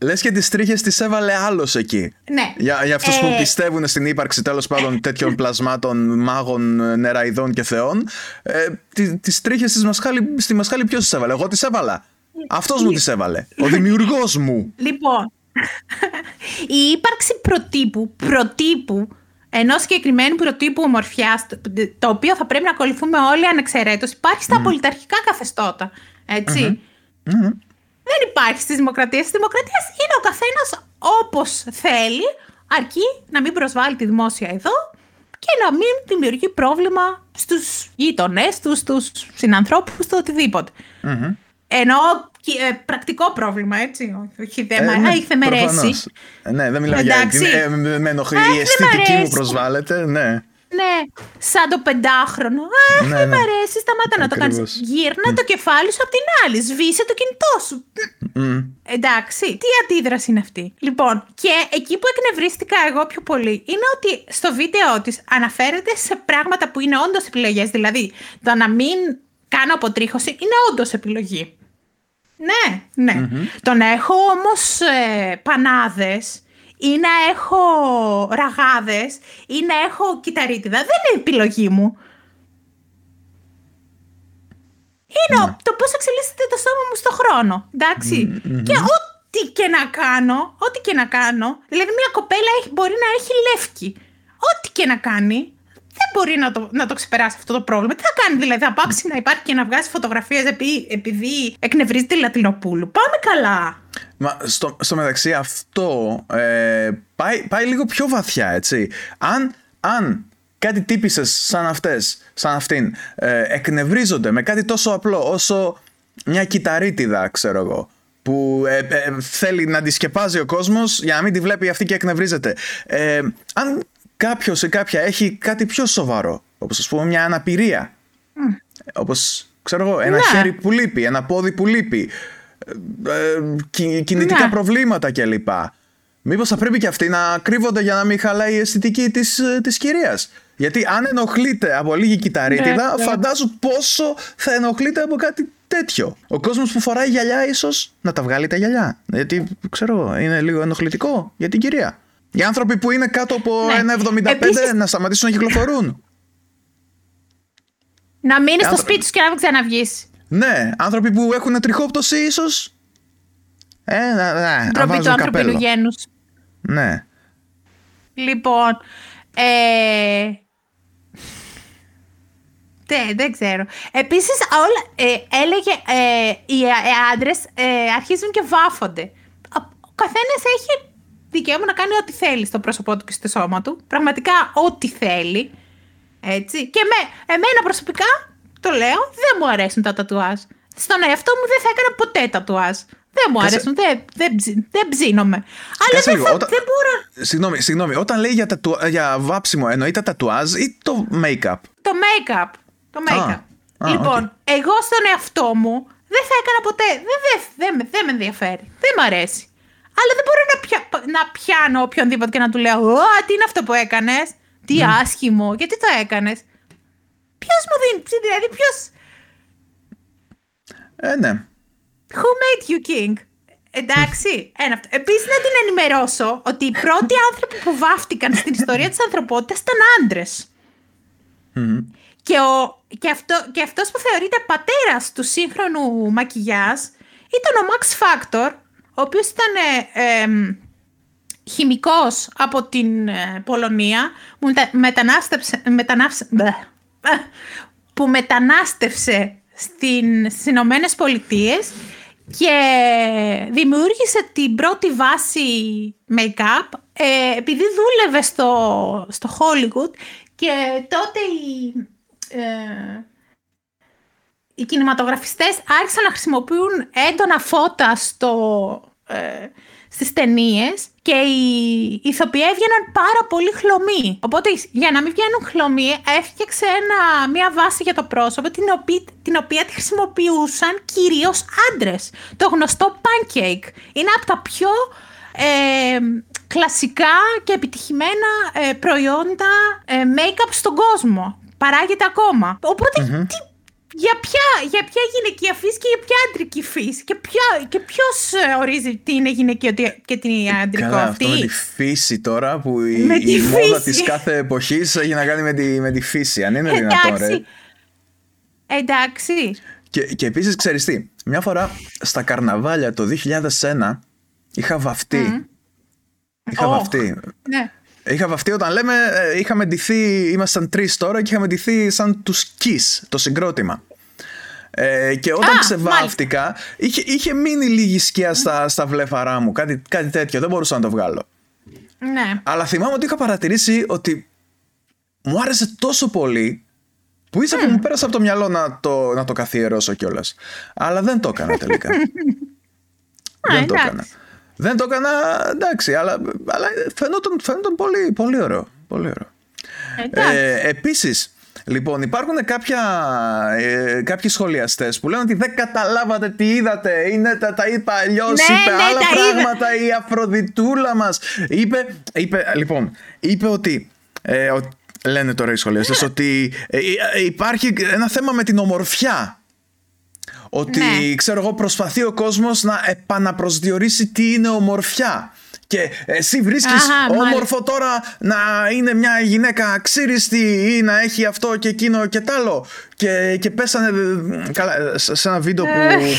Λες και τις τρίχες τις έβαλε άλλος εκεί. Ναι. Για, για αυτούς που ε, πιστεύουν στην ύπαρξη τέλος πάντων τέτοιων πλασμάτων, μάγων, νεραϊδών και θεών. Ε, τις τρίχες στη μασχάλη ποιος τις έβαλε; Εγώ τις έβαλα. Αυτός μου τις έβαλε. Ο δημιουργός μου. Λοιπόν. [LAUGHS] Η ύπαρξη προτύπου, προτύπου ενός συγκεκριμένου προτύπου ομορφιάς, το οποίο θα πρέπει να ακολουθούμε όλοι ανεξαιρέτως, υπάρχει στα mm. πολιταρχικά καθεστώτα. Έτσι. Δεν υπάρχει στις δημοκρατίες. Στη δημοκρατία είναι ο καθένας όπως θέλει, αρκεί να μην προσβάλλει τη δημόσια εδώ και να μην δημιουργεί πρόβλημα στους γείτονές τους, στους συνανθρώπους του, οτιδήποτε. Mm-hmm. Ενώ ε, πρακτικό πρόβλημα, έτσι. Όχι δεν ε, ναι, Ε, ναι, δεν μιλάμε για την. Ε, με ενοχλεί η αισθητική μου προσβάλλεται, ναι. Ναι, σαν το πεντάχρονο. Αχ, ναι, δεν ναι. μ' αρέσει, σταμάτα να το κάνεις. Γύρνα το κεφάλι σου απ' την άλλη. Σβήσε το κινητό σου. Εντάξει, τι αντίδραση είναι αυτή. Λοιπόν, και εκεί που εκνευρίστηκα εγώ πιο πολύ είναι ότι στο βίντεο της αναφέρεται σε πράγματα που είναι όντως επιλογές. Δηλαδή, το να μην κάνω αποτρίχωση είναι όντως επιλογή. Ναι, ναι. Το να έχω όμως ε, πανάδες ή να έχω ραγάδες ή να έχω κυταρίτιδα. Δεν είναι επιλογή μου. Είναι ναι. το πώς εξελίσσεται το σώμα μου στο χρόνο. Και ό,τι και να κάνω, ό,τι και να κάνω, δηλαδή μια κοπέλα έχει, μπορεί να έχει λεύκη. Ό,τι και να κάνει, δεν μπορεί να το, να το ξεπεράσει αυτό το πρόβλημα. Τι θα κάνει δηλαδή, θα πάψει να υπάρχει και να βγάζει φωτογραφίες επειδή, επειδή εκνευρίζεται η Λατινοπούλου. Πάμε καλά. Μα στο, στο μεταξύ αυτό ε, πάει, πάει λίγο πιο βαθιά, έτσι. Αν, αν κάτι τύπησες σαν αυτές, σαν αυτήν, ε, εκνευρίζονται με κάτι τόσο απλό όσο μια κυταρίτιδα, ξέρω εγώ, που ε, ε, θέλει να αντισκεπάζει ο κόσμος για να μην τη βλέπει αυτή και εκνευρίζεται. Ε, αν κάποιος ή κάποια έχει κάτι πιο σοβαρό, όπως ας πούμε μια αναπηρία, mm. όπως ξέρω εγώ, ένα ναι. χέρι που λείπει, ένα πόδι που λείπει, ε, κινητικά Ναι. προβλήματα κλπ. Μήπως θα πρέπει και αυτοί να κρύβονται για να μην χαλάει η αισθητική της, ε, της κυρίας. Γιατί αν ενοχλείται από λίγη κυταρίτιδα, Ναι, ναι. φαντάζω πόσο θα ενοχλείται από κάτι τέτοιο. Ο κόσμος που φοράει γυαλιά ίσως να τα βγάλει τα γυαλιά. Γιατί, ξέρω εγώ, είναι λίγο ενοχλητικό για την κυρία. Οι άνθρωποι που είναι κάτω από Ναι. 1,75 Επίσης- να σταματήσουν να κυκλοφορούν. Να μείνεις στο Άνθρω- σπίτι σου και να μην ξαναβγείς. Ναι, άνθρωποι που έχουν τριχόπτωση ίσως. Ε, να, να, να Ντροπή βάζουν του ανθρωπίνου καπέλο. γένου. Ναι. Λοιπόν. Ε... Δεν, δεν ξέρω. Επίσης, όλα, ε, έλεγε, ε, οι ε, άντρες ε, αρχίζουν και βάφονται. Ο ο καθένας έχει δικαίωμα να κάνει ό,τι θέλει στο πρόσωπό του και στο σώμα του. Πραγματικά ό,τι θέλει. Έτσι. Και με, εμένα προσωπικά, το λέω, δεν μου αρέσουν τα τατουάζ. Στον εαυτό μου δεν θα έκανα ποτέ τατουάζ. Δεν μου Κάτσε. αρέσουν, δεν, δεν, ψι- δεν ψήνομαι. Αλλά Κάτσε δεν, λίγο, θα, όταν- δεν μπορώ. Συγγνώμη, συγγνώμη. Όταν λέει για, τατού... για βάψιμο, εννοεί τα τατουάζ ή το make-up; Το make-up. Το make-up. Α, λοιπόν, οκ. εγώ στον εαυτό μου δεν θα έκανα ποτέ. Δεν, δεν, δεν, με- δεν με ενδιαφέρει. Δεν μ' αρέσει. Αλλά δεν μπορώ να, πια, να πιάνω οποιονδήποτε και να του λέω Ω, τι είναι αυτό που έκανες; Τι άσχημο. Γιατί το έκανες; Ποιος μου δίνει. Δηλαδή, ποιο. Ε, ναι. Who made you king? Εντάξει, ένα αυτό. Επίσης, να την ενημερώσω ότι οι πρώτοι άνθρωποι που βάφτηκαν στην ιστορία της ανθρωπότητας ήταν άντρες. Και, ο, και, αυτό, και αυτός που θεωρείται πατέρας του σύγχρονου μακιγιάζ ήταν ο Max Factor, ο οποίος ήταν ε, εμ, χημικός από την ε, Πολωνία, που μετα, μετανάστευσε, μετανάυσε- μπε, ε, που μετανάστευσε στην, στις Ηνωμένες Πολιτείες και δημιούργησε την πρώτη βάση make-up ε, επειδή δούλευε στο, στο Hollywood και τότε οι, ε, οι κινηματογραφιστές άρχισαν να χρησιμοποιούν έντονα φώτα στο, ε, στις ταινίες και οι ηθοποιοί έβγαιναν πάρα πολύ χλωμοί. Οπότε για να μην βγαίνουν χλωμοί έφτιαξε ένα, μια βάση για το πρόσωπο την οποία, την οποία τη χρησιμοποιούσαν κυρίως άντρες. Το γνωστό pancake. Είναι από τα πιο ε, κλασικά και επιτυχημένα ε, προϊόντα ε, make-up στον κόσμο. Παράγεται ακόμα. Οπότε τι, για, ποια, για ποια γυναικεία φύση και για ποια άντρικη φύση. Και, ποια, και ποιος ε, ορίζει τι είναι γυναικείο τι- και τι είναι άντρικο Καλά, αυτή; αυτό με τη φύση τώρα που η, Με τη η μόδα φύση. της κάθε εποχής έχει να κάνει με τη, με τη φύση. Αν είναι δυνατόν, ρε. Εντάξει. Εντάξει. Και, και επίσης ξέρεις τι, μια φορά στα καρναβάλια το 2001 είχα βαφτεί. Είχα Οχ. βαφτεί. Ναι. Είχα βαφτεί όταν λέμε, ε, είχαμε ντυθεί, ήμασταν τρεις τώρα και είχαμε ντυθεί σαν τους Kiss, το συγκρότημα. Ε, και όταν Α, ξεβάφτηκα, είχε, είχε μείνει λίγη σκιά στα, στα βλέφαρά μου, κάτι, κάτι τέτοιο, δεν μπορούσα να το βγάλω. Ναι. Αλλά θυμάμαι ότι είχα παρατηρήσει ότι μου άρεσε τόσο πολύ που ίσα που μου πέρασε από το μυαλό να το, να το καθιερώσω κιόλας. Αλλά δεν το έκανα τελικά. [LAUGHS] δεν το εντάξει. έκανα. Δεν το έκανα, εντάξει, αλλά, αλλά φαινόταν, φαινόταν πολύ, πολύ ωραίο. Πολύ ωραίο. Εντάξει. Ε, επίσης, λοιπόν, υπάρχουν κάποια, ε, κάποιοι σχολιαστές που λένε ότι δεν καταλάβατε τι είδατε. Είναι, τα, τα είπα αλλιώς, Ναι, είπε ναι, άλλα τα είδα. πράγματα η Αφροδιτούλα μας. Είπε, είπε, λοιπόν, είπε ότι... Ε, ο- λένε τώρα οι σχολιαστές ότι ε, ε, υπάρχει ένα θέμα με την ομορφιά. Ότι Ναι. ξέρω εγώ προσπαθεί ο κόσμος να επαναπροσδιορίσει τι είναι ομορφιά. Και εσύ βρίσκεις Αχα, μάλιστα. όμορφο τώρα να είναι μια γυναίκα αξίριστη ή να έχει αυτό και εκείνο και τ' άλλο. Και, και πέσανε. Καλά, σε σε ένα βίντεο που,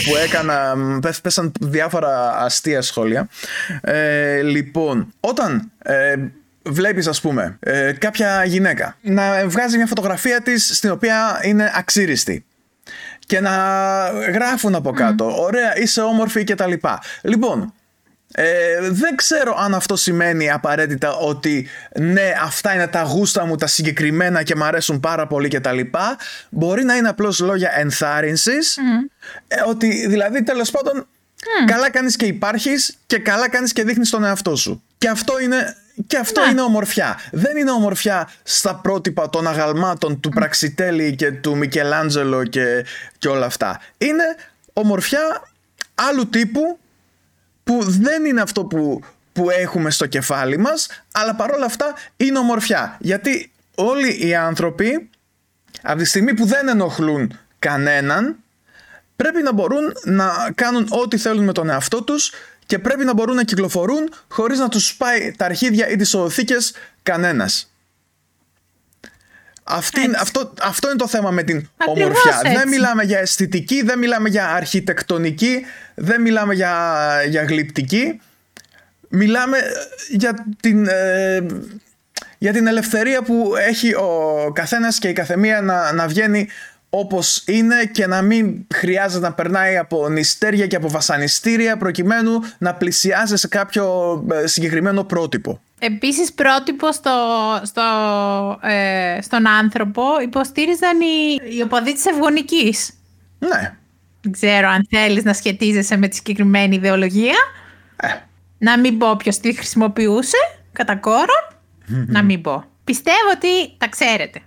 που έκανα, πέ- πέσαν διάφορα αστεία σχόλια. Ε, λοιπόν, όταν ε, βλέπεις ας πούμε ε, κάποια γυναίκα να βγάζει μια φωτογραφία της στην οποία είναι αξίριστη και να γράφουν από κάτω. Ωραία είσαι όμορφη και τα λοιπά. Λοιπόν ε, δεν ξέρω αν αυτό σημαίνει απαραίτητα ότι ναι αυτά είναι τα γούστα μου τα συγκεκριμένα και μου αρέσουν πάρα πολύ και τα λοιπά. Μπορεί να είναι απλώς λόγια ενθάρρυνσης. Ε, ότι δηλαδή τέλος πάντων καλά κάνεις και υπάρχεις και καλά κάνεις και δείχνεις τον εαυτό σου. Και αυτό είναι και αυτό Ναι. είναι ομορφιά. Δεν είναι ομορφιά στα πρότυπα των αγαλμάτων του Πραξιτέλη και του Μικελάντζελο και, και όλα αυτά. Είναι ομορφιά άλλου τύπου που δεν είναι αυτό που, που έχουμε στο κεφάλι μας αλλά παρόλα αυτά είναι ομορφιά γιατί όλοι οι άνθρωποι από τη στιγμή που δεν ενοχλούν κανέναν πρέπει να μπορούν να κάνουν ό,τι θέλουν με τον εαυτό τους και πρέπει να μπορούν να κυκλοφορούν χωρίς να τους σπάει τα αρχίδια ή τις οδοθήκες κανένας. Αυτή, αυτό, αυτό είναι το θέμα με την ομορφιά. Δεν μιλάμε για αισθητική, δεν μιλάμε για αρχιτεκτονική, δεν μιλάμε για, για γλυπτική. Μιλάμε για την, ε, για την ελευθερία που έχει ο καθένας και η καθεμία να, να βγαίνει όπως είναι και να μην χρειάζεται να περνάει από νηστέρια και από βασανιστήρια προκειμένου να πλησιάζει σε κάποιο ε, συγκεκριμένο πρότυπο. Επίσης πρότυπο στο, στο, ε, στον άνθρωπο υποστήριζαν οι, οι οπαδοί της ευγονικής. Ναι. Δεν ξέρω αν θέλεις να σχετίζεσαι με τη συγκεκριμένη ιδεολογία. Ε. Να μην πω ποιος τη χρησιμοποιούσε κατά κόρον. να μην πω. Πιστεύω ότι τα ξέρετε.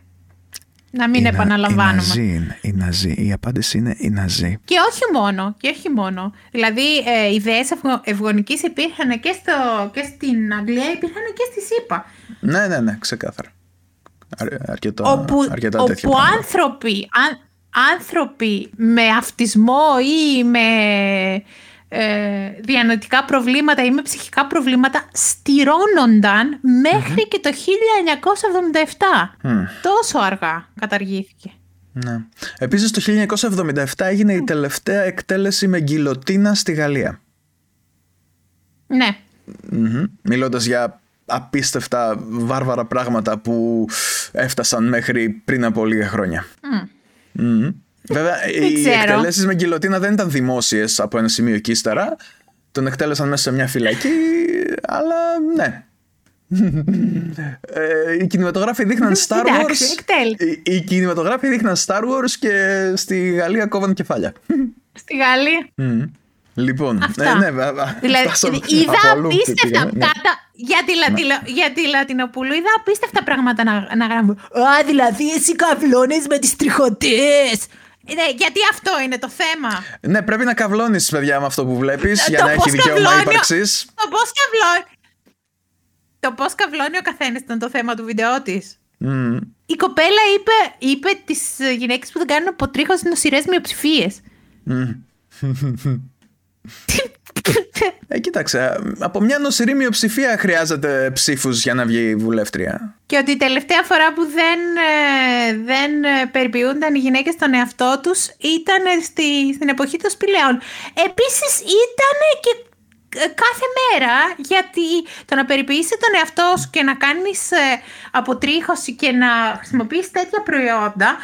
Να μην επαναλαμβάνουμε. Η Ναζί είναι. Η, Ναζί. η απάντηση είναι η Ναζί. Και όχι μόνο. Και όχι μόνο. Δηλαδή, ε, ιδέες ευγονικής υπήρχαν και, στο, και στην Αγγλία, υπήρχαν και στη ΣΥΠΑ. Ναι, ναι, ναι, ξεκάθαρα. αρκετά, όπου, αρκετά όπου άνθρωποι, άνθρωποι με αυτισμό ή με ε, διανοητικά προβλήματα ή με ψυχικά προβλήματα στηρώνονταν και το 1977. Τόσο αργά καταργήθηκε. Ναι. Επίσης το 1977 έγινε η τελευταία εκτέλεση με γκυλοτίνα στη Γαλλία. Ναι. mm Μιλώντας για απίστευτα βάρβαρα πράγματα που έφτασαν μέχρι πριν από λίγα χρόνια. Βέβαια, οι εκτελέσεις με γκυλοτίνα δεν ήταν δημόσιες από ένα σημείο και ύστερα. Τον εκτέλεσαν μέσα σε μια φυλακή, αλλά ναι. ε, οι κινηματογράφοι δείχναν Star Wars. οι, οι κινηματογράφοι δείχναν Star Wars και στη Γαλλία κόβαν κεφάλια. Στη Γαλλία. Mm. Λοιπόν, Αυτά. ναι, δηλαδή, [LAUGHS] είδα απίστευτα ναι. για, τη, για τη Λατινοπούλου, είδα απίστευτα πράγματα να, να γράφουν. Α, δηλαδή εσύ καυλώνεις με τις τριχωτές. Ναι, γιατί αυτό είναι το θέμα. Ναι, πρέπει να καυλώνει, παιδιά, με αυτό που βλέπεις για να έχει δικαίωμα ύπαρξης. Το πώς καυλώνει. Το πώς καυλώνει ο καθένας ήταν το θέμα του βιντεό της. Mm. Η κοπέλα είπε, είπε τις γυναίκες που δεν κάνουν αποτρίχωση νοσηρέ μειοψηφίες. Mm. Ε, κοίταξε, από μια νοσηρή μειοψηφία χρειάζεται ψήφους για να βγει βουλεύτρια. Και ότι η τελευταία φορά που δεν, ε, δεν ε, περιποιούνταν οι γυναίκες στον εαυτό τους ήταν στη, στην εποχή των σπηλαίων. Επίσης ήταν και ε, κάθε μέρα γιατί το να περιποιήσει τον εαυτό σου και να κάνεις αποτρίχωση και να χρησιμοποιείς τέτοια προϊόντα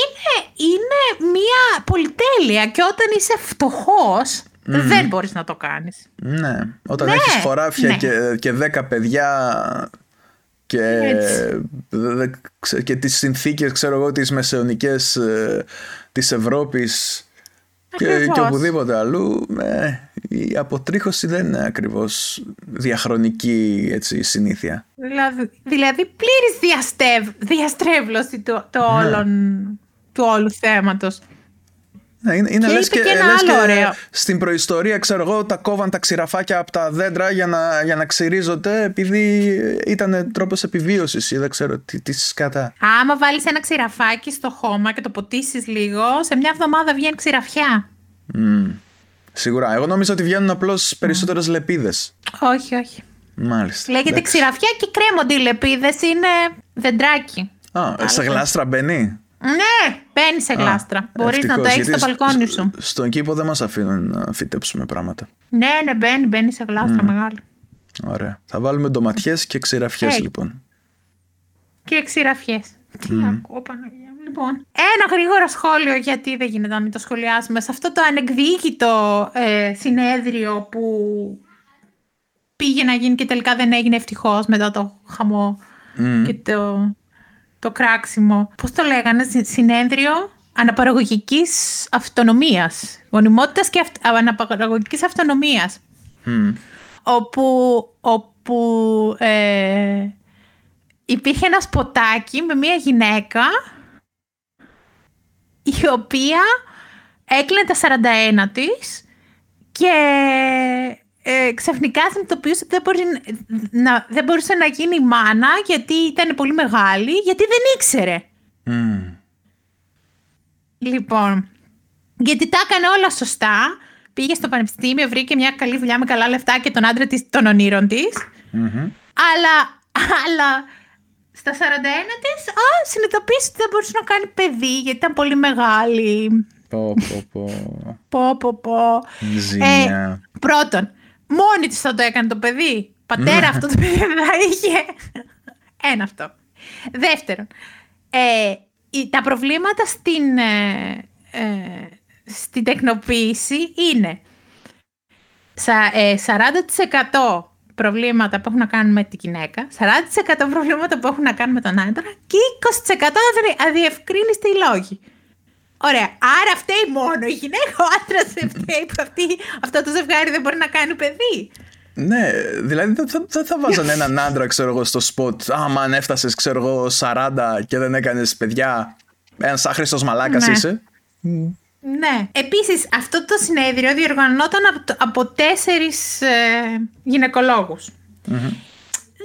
είναι, είναι μια πολυτέλεια και όταν είσαι φτωχός δεν μπορείς να το κάνεις. Ναι, όταν ναι, έχεις χωράφια ναι. και, και δέκα παιδιά και, και τις συνθήκες ξέρω εγώ τις μεσαιωνικές ε, της Ευρώπης και, και οπουδήποτε αλλού ε, η αποτρίχωση δεν είναι ακριβώς διαχρονική έτσι, συνήθεια. Δηλαδή, δηλαδή πλήρης διαστεύ, διαστρέβλωση του, το ναι. του όλου θέματος. Ναι, είναι, είναι λες και, και, και στην προϊστορία, ξέρω εγώ, τα κόβαν τα ξηραφάκια από τα δέντρα για να, για να ξυρίζονται επειδή ήταν τρόπος επιβίωσης ή δεν ξέρω τι, τι σκάτα. Άμα βάλεις ένα ξηραφάκι στο χώμα και το ποτίσεις λίγο, σε μια εβδομάδα βγαίνει ξηραφιά. Mm. Σίγουρα. Εγώ νόμιζα ότι βγαίνουν απλώς περισσότερες mm. λεπίδες. Όχι, όχι. Μάλιστα. Λέγεται Εντάξει. ξηραφιά και κρέμονται οι λεπίδες, είναι δεντράκι. Α, σε γλάστρα μπαίνει; Ναι, μπαίνει σε γλάστρα. Μπορείς να το έχεις στο μπαλκόνι σου. Στον κήπο δεν μας αφήνουν να φυτέψουμε πράγματα. Ναι, ναι, μπαίνει, μπαίνει σε γλάστρα μεγάλη. Ωραία. Θα βάλουμε ντοματιές και ξηραφιές λοιπόν. Και ξηραφιές. Τι ακούω, Παναγία Λοιπόν, ένα γρήγορο σχόλιο, γιατί δεν γίνεται να μην το σχολιάσουμε, σε αυτό το ανεκδίκητο ε, συνέδριο που πήγε να γίνει και τελικά δεν έγινε ευτυχώς μετά το χαμό και το το κράξιμο, πώς το λέγανε, συνέδριο αναπαραγωγικής αυτονομίας, γονιμότητας και αυ, αναπαραγωγικής αυτονομίας. Όπου, όπου ε, υπήρχε ένας σποτάκι με μια γυναίκα η οποία έκλεινε τα 41 της και ε, ξαφνικά συνειδητοποιούσε ότι δεν, μπορεί να, δεν μπορούσε να γίνει μάνα γιατί ήταν πολύ μεγάλη, γιατί δεν ήξερε. Λοιπόν, γιατί τα έκανε όλα σωστά. Πήγε στο πανεπιστήμιο, βρήκε μια καλή δουλειά με καλά λεφτά και τον άντρα της, των ονείρων της. Αλλά, αλλά στα 41 της, α, συνειδητοποίησε ότι δεν μπορούσε να κάνει παιδί γιατί ήταν πολύ μεγάλη. Πω, πω, πω. Πω, πω, πω. Ζημιά. Ε, πρώτον, μόνη της θα το έκανε το παιδί. Πατέρα αυτό το παιδί δεν θα είχε. Ένα αυτό. Δεύτερον, ε, τα προβλήματα στην, ε, ε, στην τεκνοποίηση είναι σα, 40% προβλήματα που έχουν να κάνουν με τη γυναίκα, 40% προβλήματα που έχουν να κάνουν με τον άντρα και 20% αδιευκρίνιστοι λόγοι. Ωραία. Άρα φταίει μόνο η γυναίκα, ο άντρας δεν φταίει που αυτή, αυτό το ζευγάρι δεν μπορεί να κάνει παιδί. Ναι, δηλαδή δεν θα, θα, θα βάζανε έναν άντρα, ξέρω εγώ, στο σποτ. Άμα αν έφτασες, ξέρω εγώ, 40 και δεν έκανες παιδιά, ένα άχρηστο μαλάκας Ναι. είσαι. Ναι. Επίσης, αυτό το συνέδριο διοργανώταν από, από τέσσερις ε, γυναικολόγους.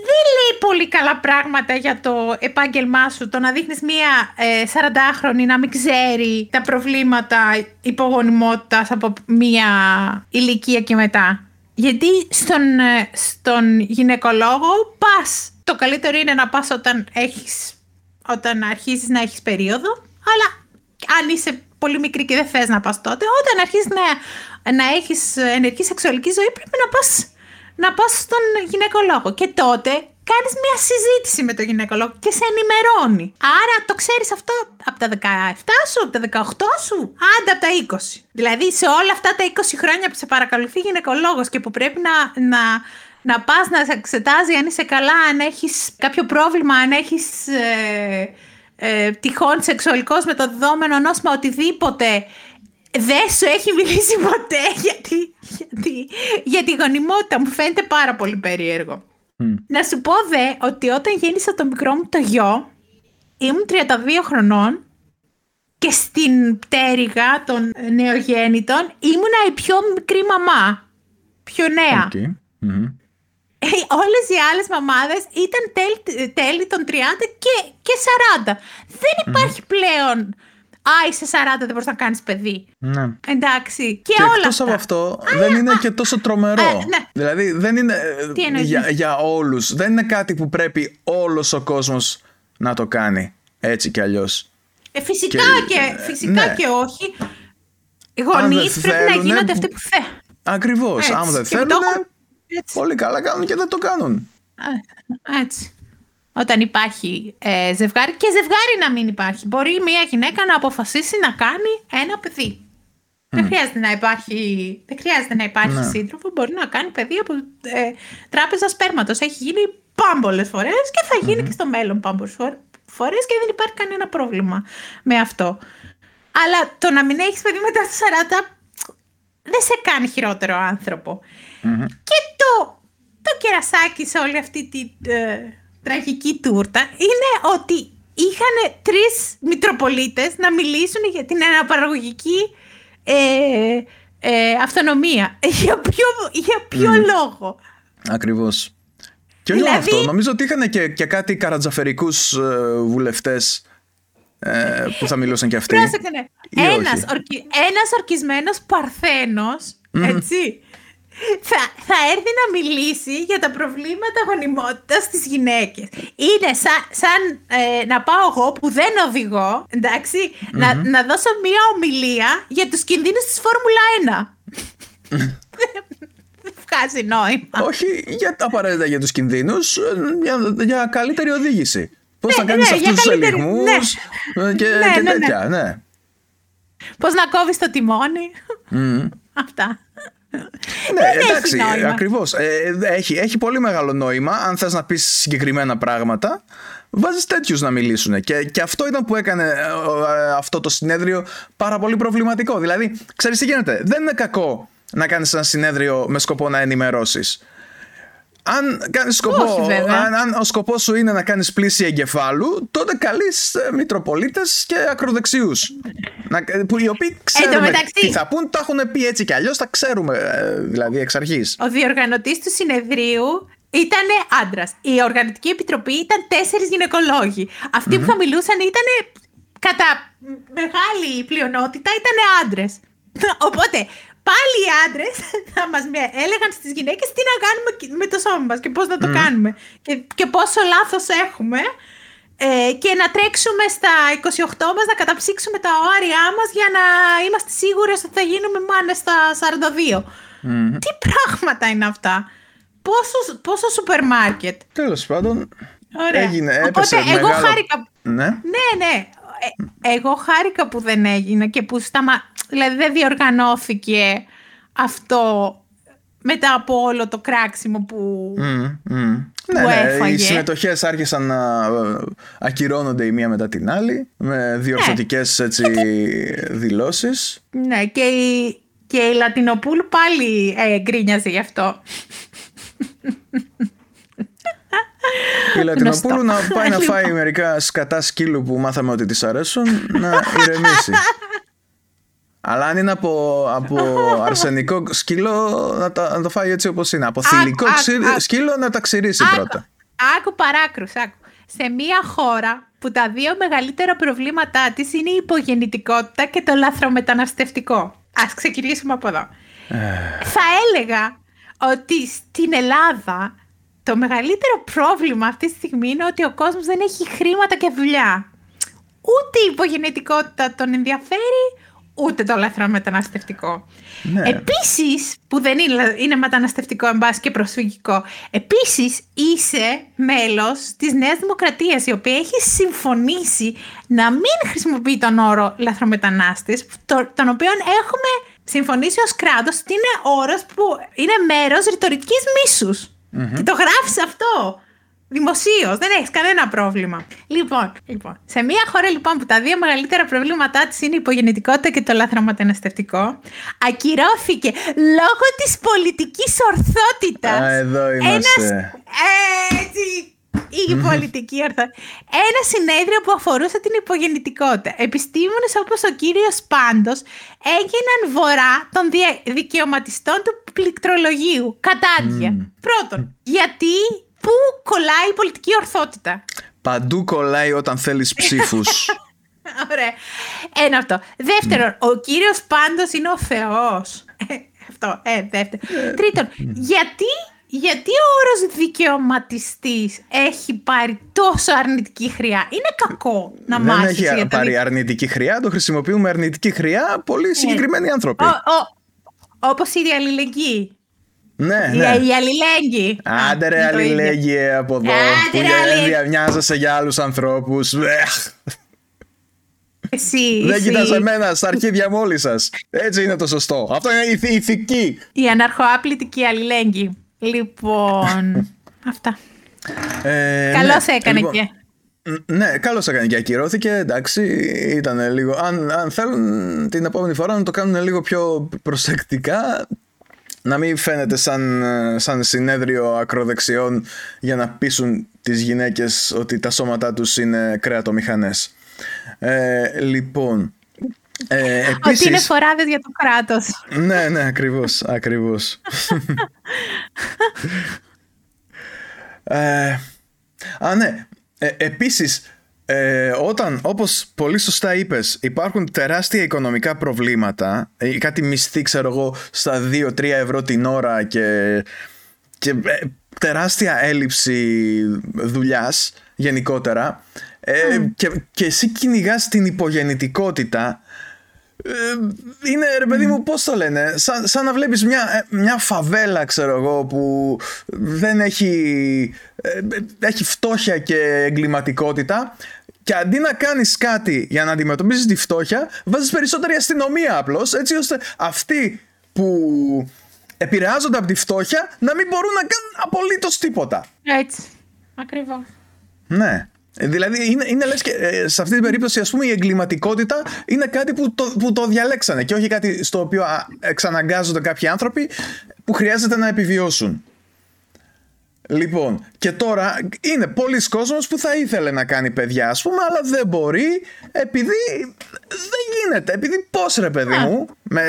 Δεν λέει πολύ καλά πράγματα για το επάγγελμά σου το να δείχνεις μία ε, 40χρονη να μην ξέρει τα προβλήματα υπογονιμότητας από μία ηλικία και μετά. Γιατί στον, ε, στον γυναικολόγο πας. Το καλύτερο είναι να πας όταν, έχεις, όταν αρχίζεις να έχεις περίοδο, αλλά αν είσαι πολύ μικρή και δεν θες να πας τότε, όταν αρχίσεις να, να έχεις ενεργή σεξουαλική ζωή πρέπει να πας, να πας στον γυναικολόγο. Και τότε κάνεις μια συζήτηση με τον γυναικολόγο και σε ενημερώνει. Άρα το ξέρεις αυτό από τα 17 σου, από τα 18 σου, άντα από τα 20. Δηλαδή σε όλα αυτά τα 20 χρόνια που σε παρακολουθεί γυναικολόγος και που πρέπει να, να, να πας να σε εξετάζει αν είσαι καλά, αν έχεις κάποιο πρόβλημα, αν έχεις... Ε, ε, τυχόν σεξουαλικός με το δεδομένο νόσημα οτιδήποτε δεν σου έχει μιλήσει ποτέ [LAUGHS] γιατί, γιατί, για τη γονιμότητα μου φαίνεται πάρα πολύ περίεργο. Να σου πω δε ότι όταν γέννησα το μικρό μου το γιο ήμουν 32 χρονών και στην πτέρυγα των νεογέννητων ήμουνα η πιο μικρή μαμά. Πιο νέα. Okay. Mm-hmm. Όλες οι άλλες μαμάδες ήταν τέλη, τέλη των 30 και, και 40. Δεν υπάρχει mm-hmm. πλέον Α, είσαι 40, δεν μπορείς να κάνεις παιδί. Ναι. Εντάξει. Και, και όλα εκτός αυτά. από αυτό, δεν είναι και τόσο τρομερό. Α, ναι. Δηλαδή, δεν είναι Τι για, για όλους. Δεν είναι κάτι που πρέπει όλος ο κόσμος να το κάνει. Έτσι κι αλλιώς. Ε, φυσικά και, και, φυσικά ναι. και όχι. Οι γονείς πρέπει θέλουνε, να γίνονται αυτοί που θέλουν. Ακριβώς. Αν δεν θέλουν. Το... Πολύ καλά κάνουν και δεν το κάνουν. Έτσι. Όταν υπάρχει ε, ζευγάρι και ζευγάρι να μην υπάρχει. Μπορεί μια γυναίκα να αποφασίσει να κάνει ένα παιδί. Mm. Δεν χρειάζεται να υπάρχει, δεν χρειάζεται να υπάρχει ναι. σύντροφο. Μπορεί να κάνει παιδί από ε, τράπεζα σπέρματος. Έχει γίνει πάμπολες φορές και θα γίνει mm. και στο μέλλον πάμπολες φορές και δεν υπάρχει κανένα πρόβλημα με αυτό. Αλλά το να μην έχεις παιδί μετά στα 40 δεν σε κάνει χειρότερο άνθρωπο. Mm-hmm. Και το, το κερασάκι σε όλη αυτή τη ε, τραγική τούρτα είναι ότι είχαν τρεις Μητροπολίτες να μιλήσουν για την αναπαραγωγική ε, ε, αυτονομία. [LAUGHS] Για ποιο, για ποιο mm. λόγο; Ακριβώς. Και όχι δηλαδή... αυτό, νομίζω ότι είχαν και, και κάτι καρατζαφερικούς ε, βουλευτές ε, που θα μιλούσαν και αυτοί. Πρόσεχε, ναι. Ένας, ορκι, ένας ορκισμένος παρθένος, mm. έτσι, θα, θα έρθει να μιλήσει για τα προβλήματα γονιμότητας στις γυναίκες. Είναι σαν, σαν ε, να πάω εγώ που δεν οδηγώ, εντάξει, mm-hmm. να, να δώσω μία ομιλία για τους κινδύνους της Φόρμουλα 1. δεν βγάζει νόημα. Όχι για, απαραίτητα για τους κινδύνους, για, για καλύτερη οδήγηση. Πώς ναι, θα κάνεις ναι, αυτούς τους καλύτερη... ελιγμούς ναι. και, ναι, και ναι, τέτοια, ναι. Πώς να κόβεις το τιμόνι. Mm. Αυτά. Ναι, εντάξει, ακριβώς. Ε, έχει, έχει πολύ μεγάλο νόημα αν θες να πεις συγκεκριμένα πράγματα. Βάζεις τέτοιους να μιλήσουν. Και, και αυτό ήταν που έκανε ε, αυτό το συνέδριο πάρα πολύ προβληματικό. Δηλαδή, ξέρεις τι γίνεται; Δεν είναι κακό να κάνεις ένα συνέδριο με σκοπό να ενημερώσεις. Αν, κάνεις σκοπό, Όχι, αν, αν ο σκοπός σου είναι να κάνεις πλήση εγκεφάλου, τότε καλείς Μητροπολίτες και ακροδεξιούς να Να, που οι οποίοι ξέρουν μεταξύ... τι θα πούν, το έχουν πει έτσι κι αλλιώς, τα ξέρουμε ε, δηλαδή εξ αρχής. Ο διοργανωτής του συνεδρίου ήταν άντρας. Η Οργανωτική Επιτροπή ήταν τέσσερις γυναικολόγοι. που θα μιλούσαν ήταν κατά μεγάλη πλειονότητα ήταν άντρες. Οπότε πάλι οι άντρες θα μας έλεγαν στις γυναίκες τι να κάνουμε με το σώμα μας και πώς να το κάνουμε. Και, και πόσο λάθος έχουμε. Ε, και να τρέξουμε στα 28 μας να καταψύξουμε τα όρια μας για να είμαστε σίγουρες ότι θα γίνουμε μάνες στα 42. Τι πράγματα είναι αυτά; Πόσο, πόσο σούπερ μάρκετ; Τέλος πάντων Ωραία. έγινε, έπεσε Οπότε, μεγάλο... εγώ χάρηκα... Ναι. Ναι, ναι. Ε, εγώ χάρηκα που δεν έγινε και που σταμα... δηλαδή δεν διοργανώθηκε αυτό μετά από όλο το κράξιμο που, mm, ναι, ναι, οι συμμετοχές άρχισαν να ε, ακυρώνονται η μία μετά την άλλη με διορθωτικές ναι. έτσι δηλώσεις. Ναι, και η, και η Λατινοπούλ πάλι ε, γκρίνιαζε γι' αυτό. Η Λατινοπούλου να πάει να φάει μερικά σκατά σκύλου που μάθαμε ότι της αρέσουν να ηρεμήσει. [LAUGHS] Αλλά αν είναι από, από αρσενικό σκύλο να, να το φάει έτσι όπως είναι. Από θηλυκό σκύλο να τα ξηρίσει πρώτα. Άκου παράκρους, άκου. Σε μια χώρα που τα δύο μεγαλύτερα προβλήματά της είναι η υπογεννητικότητα και το λαθρομεταναστευτικό. Ας ξεκινήσουμε από εδώ. Ε. Θα έλεγα ότι στην Ελλάδα το μεγαλύτερο πρόβλημα αυτή τη στιγμή είναι ότι ο κόσμος δεν έχει χρήματα και δουλειά. Ούτε η υπογεννητικότητα τον ενδιαφέρει, ούτε το λαθρομεταναστευτικό. Ναι. Επίσης, που δεν είναι, είναι μεταναστευτικό εν και προσφυγικό, επίσης είσαι μέλος της Νέας Δημοκρατίας, η οποία έχει συμφωνήσει να μην χρησιμοποιεί τον όρο λαθρομετανάστες, το, τον οποίο έχουμε συμφωνήσει ως κράτος ότι είναι όρος που είναι μέρος ρητορικής Και το γράφεις αυτό. Δημοσίως, δεν έχεις κανένα πρόβλημα. Λοιπόν, λοιπόν, σε μια χώρα λοιπόν που τα δύο μεγαλύτερα προβλήματά της είναι η υπογεννητικότητα και το λάθρο ακυρώθηκε λόγω της πολιτικής ορθότητας. Α, εδώ είμαστε. έτσι, η πολιτική ορθότητα. Ένα συνέδριο που αφορούσε την υπογεννητικότητα. Επιστήμονες όπως ο κύριος Πάντος έγιναν βορρά των δικαιωματιστών του πληκτρολογίου. Κατάδια. Πρώτον, γιατί Πού κολλάει η πολιτική ορθότητα; Παντού κολλάει όταν θέλεις ψήφους. [LAUGHS] Ωραία. Ένα αυτό. Δεύτερον, ο κύριος πάντως είναι ο Θεός. Ε, αυτό, ε, δεύτερο. Τρίτον, γιατί, γιατί ο όρος δικαιωματιστής έχει πάρει τόσο αρνητική χρειά; Είναι κακό να μάθεις. Δεν έχει πάρει αρνητική χρειά, το χρησιμοποιούμε αρνητική χρειά πολύ ε. συγκεκριμένοι άνθρωποι. Ο, ο, όπως η αλληλεγγύη. Ναι, ναι. Η αλληλέγγυη. Άντε ρε αλληλέγγυη από εδώ. Άντε που μοιάζεσαι για άλλους ανθρώπους. Εσύ, Δεν κοιτάς εμένα στα αρχίδια μόλι σας. Έτσι είναι το σωστό. Αυτό είναι η ηθική. Η αναρχοάπλητική αλληλέγγυη. Λοιπόν, [LAUGHS] αυτά. Ε, Καλώς ναι, έκανε λοιπόν, και. Ναι, καλώς έκανε και ακυρώθηκε. Εντάξει, ήταν λίγο. Αν, αν θέλουν την επόμενη φορά να το κάνουν λίγο πιο προσεκτικά, να μην φαίνεται σαν, σαν συνέδριο ακροδεξιών για να πείσουν τις γυναίκες ότι τα σώματά τους είναι κρέατομηχανές. Ε, λοιπόν, ε, επίσης... Ότι είναι φοράδες για το κράτος. Ναι, ναι, ακριβώς, ακριβώς. ε, α, ναι. Ε, επίσης, ε, όταν, όπως πολύ σωστά είπες, υπάρχουν τεράστια οικονομικά προβλήματα, ε, κάτι μισθή, ξέρω εγώ, στα 2-3 ευρώ την ώρα και, και ε, τεράστια έλλειψη δουλειάς γενικότερα ε, και, και εσύ κυνηγάς την υπογεννητικότητα είναι ρε παιδί μου πώς το λένε σαν, σαν να βλέπεις μια, μια φαβέλα ξέρω εγώ που δεν έχει έχει φτώχεια και εγκληματικότητα και αντί να κάνεις κάτι για να αντιμετωπίσεις τη φτώχεια, βάζεις περισσότερη αστυνομία απλώς, έτσι ώστε αυτοί που επηρεάζονται από τη φτώχεια να μην μπορούν να κάνουν απολύτως τίποτα. Έτσι. Ακριβώς. Ναι. Δηλαδή είναι, είναι λες και ε, σε αυτή την περίπτωση ας πούμε η εγκληματικότητα είναι κάτι που το, που το διαλέξανε και όχι κάτι στο οποίο εξαναγκάζονται κάποιοι άνθρωποι που χρειάζεται να επιβιώσουν. Λοιπόν, και τώρα είναι πολλοί κόσμος που θα ήθελε να κάνει παιδιά, ας πούμε, αλλά δεν μπορεί επειδή δεν γίνεται, επειδή πώς ρε παιδί μου, με,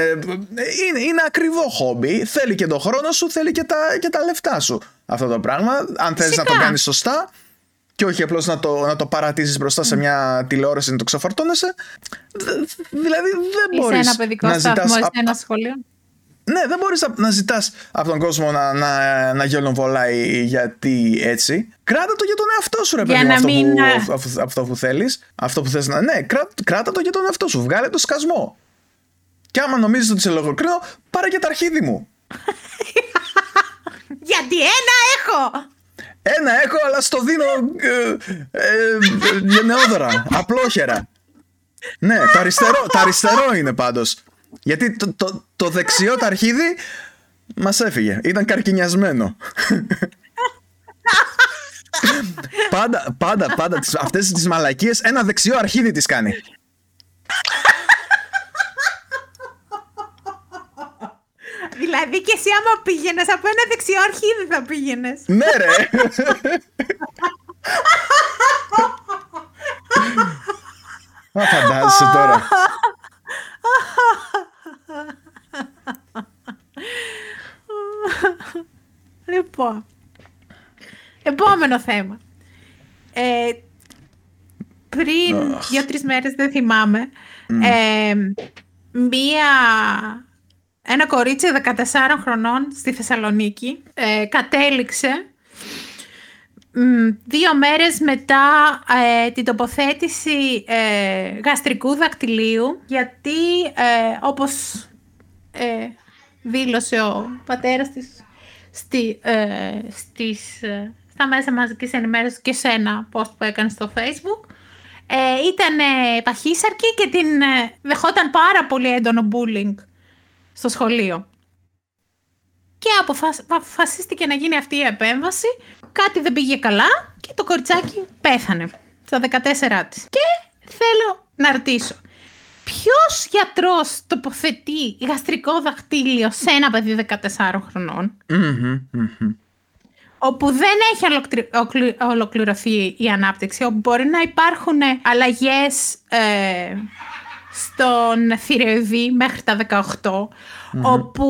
είναι, είναι ακριβό χόμπι, θέλει και τον χρόνο σου, θέλει και τα, και τα λεφτά σου αυτό το πράγμα. Αν θέλει να το κάνεις σωστά, και όχι απλώς να το, να το παρατήσεις μπροστά σε μια τηλεόραση να το ξεφορτώνεσαι. Δηλαδή δεν μπορείς. ένα παιδικό να σταθμό, σε ένα σχολείο. Ναι, δεν μπορείς να, να ζητάς από τον κόσμο να, να, να γελοβολάει γιατί έτσι. Κράτα το για τον εαυτό σου, ρε παιδί μου. Αυτό, μην... που, αυτό που θέλεις. Αυτό που θες να. Ναι, κρά, κράτα το για τον εαυτό σου. Βγάλε το σκασμό. Και άμα νομίζεις ότι σε λογοκρίνω, πάρε και τα αρχίδι μου. [LAUGHS] γιατί ένα έχω! Ένα έχω, αλλά στο δίνω ε, ε, γενναιόδωρα, απλόχερα. Ναι, το αριστερό, το αριστερό είναι πάντως. Γιατί το, το, το δεξιό το αρχίδι μας έφυγε. Ήταν καρκινιασμένο. πάντα, πάντα, πάντα αυτές τις μαλακίες ένα δεξιό αρχίδι τις κάνει. Δηλαδή και εσύ άμα πήγαινες από ένα δεξιό αρχίδι θα πήγαινες. Ναι ρε. Μα φαντάζεσαι τώρα. λοιπόν. Επόμενο θέμα. Ε, πριν δύο-τρεις μέρες, δεν θυμάμαι, ε, μία ένα κορίτσι 14 χρονών στη Θεσσαλονίκη ε, κατέληξε δύο μέρες μετά ε, την τοποθέτηση ε, γαστρικού δακτυλίου γιατί ε, όπως δήλωσε ο πατέρας της στη, στις, στα μέσα μαζικής ενημέρωσης και σε ένα post που έκανε στο facebook ήταν παχύσαρκη και την δεχόταν πάρα πολύ έντονο bullying στο σχολείο. Και αποφασίστηκε να γίνει αυτή η επέμβαση. Κάτι δεν πήγε καλά και το κοριτσάκι πέθανε στα 14 της. Και θέλω να ρωτήσω, ποιος γιατρός τοποθετεί γαστρικό δαχτύλιο σε ένα παιδί 14 χρονων όπου δεν έχει ολοκληρωθεί η ανάπτυξη, όπου μπορεί να υπάρχουν αλλαγές ε, στον θηρεοειδή μέχρι τα 18, όπου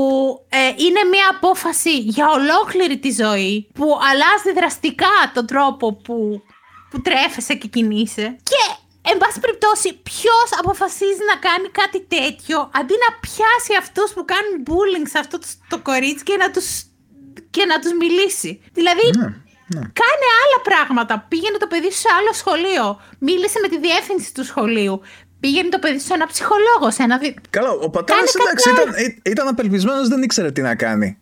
ε, είναι μια απόφαση για ολόκληρη τη ζωή που αλλάζει δραστικά τον τρόπο που, που τρέφεσαι και κινείσαι. Και Εν πάση περιπτώσει, ποιος αποφασίζει να κάνει κάτι τέτοιο αντί να πιάσει αυτούς που κάνουν bullying σε αυτό το κορίτσι και να τους και να τους μιλήσει. Δηλαδή, ναι, ναι. κάνε άλλα πράγματα. Πήγαινε το παιδί σε άλλο σχολείο. Μίλησε με τη διεύθυνση του σχολείου πήγαινε το παιδί σε ένα ψυχολόγο, σε ένα. Καλά, ο πατέρα εντάξει, ήταν, ήταν απελπισμένος, δεν ήξερε τι να κάνει.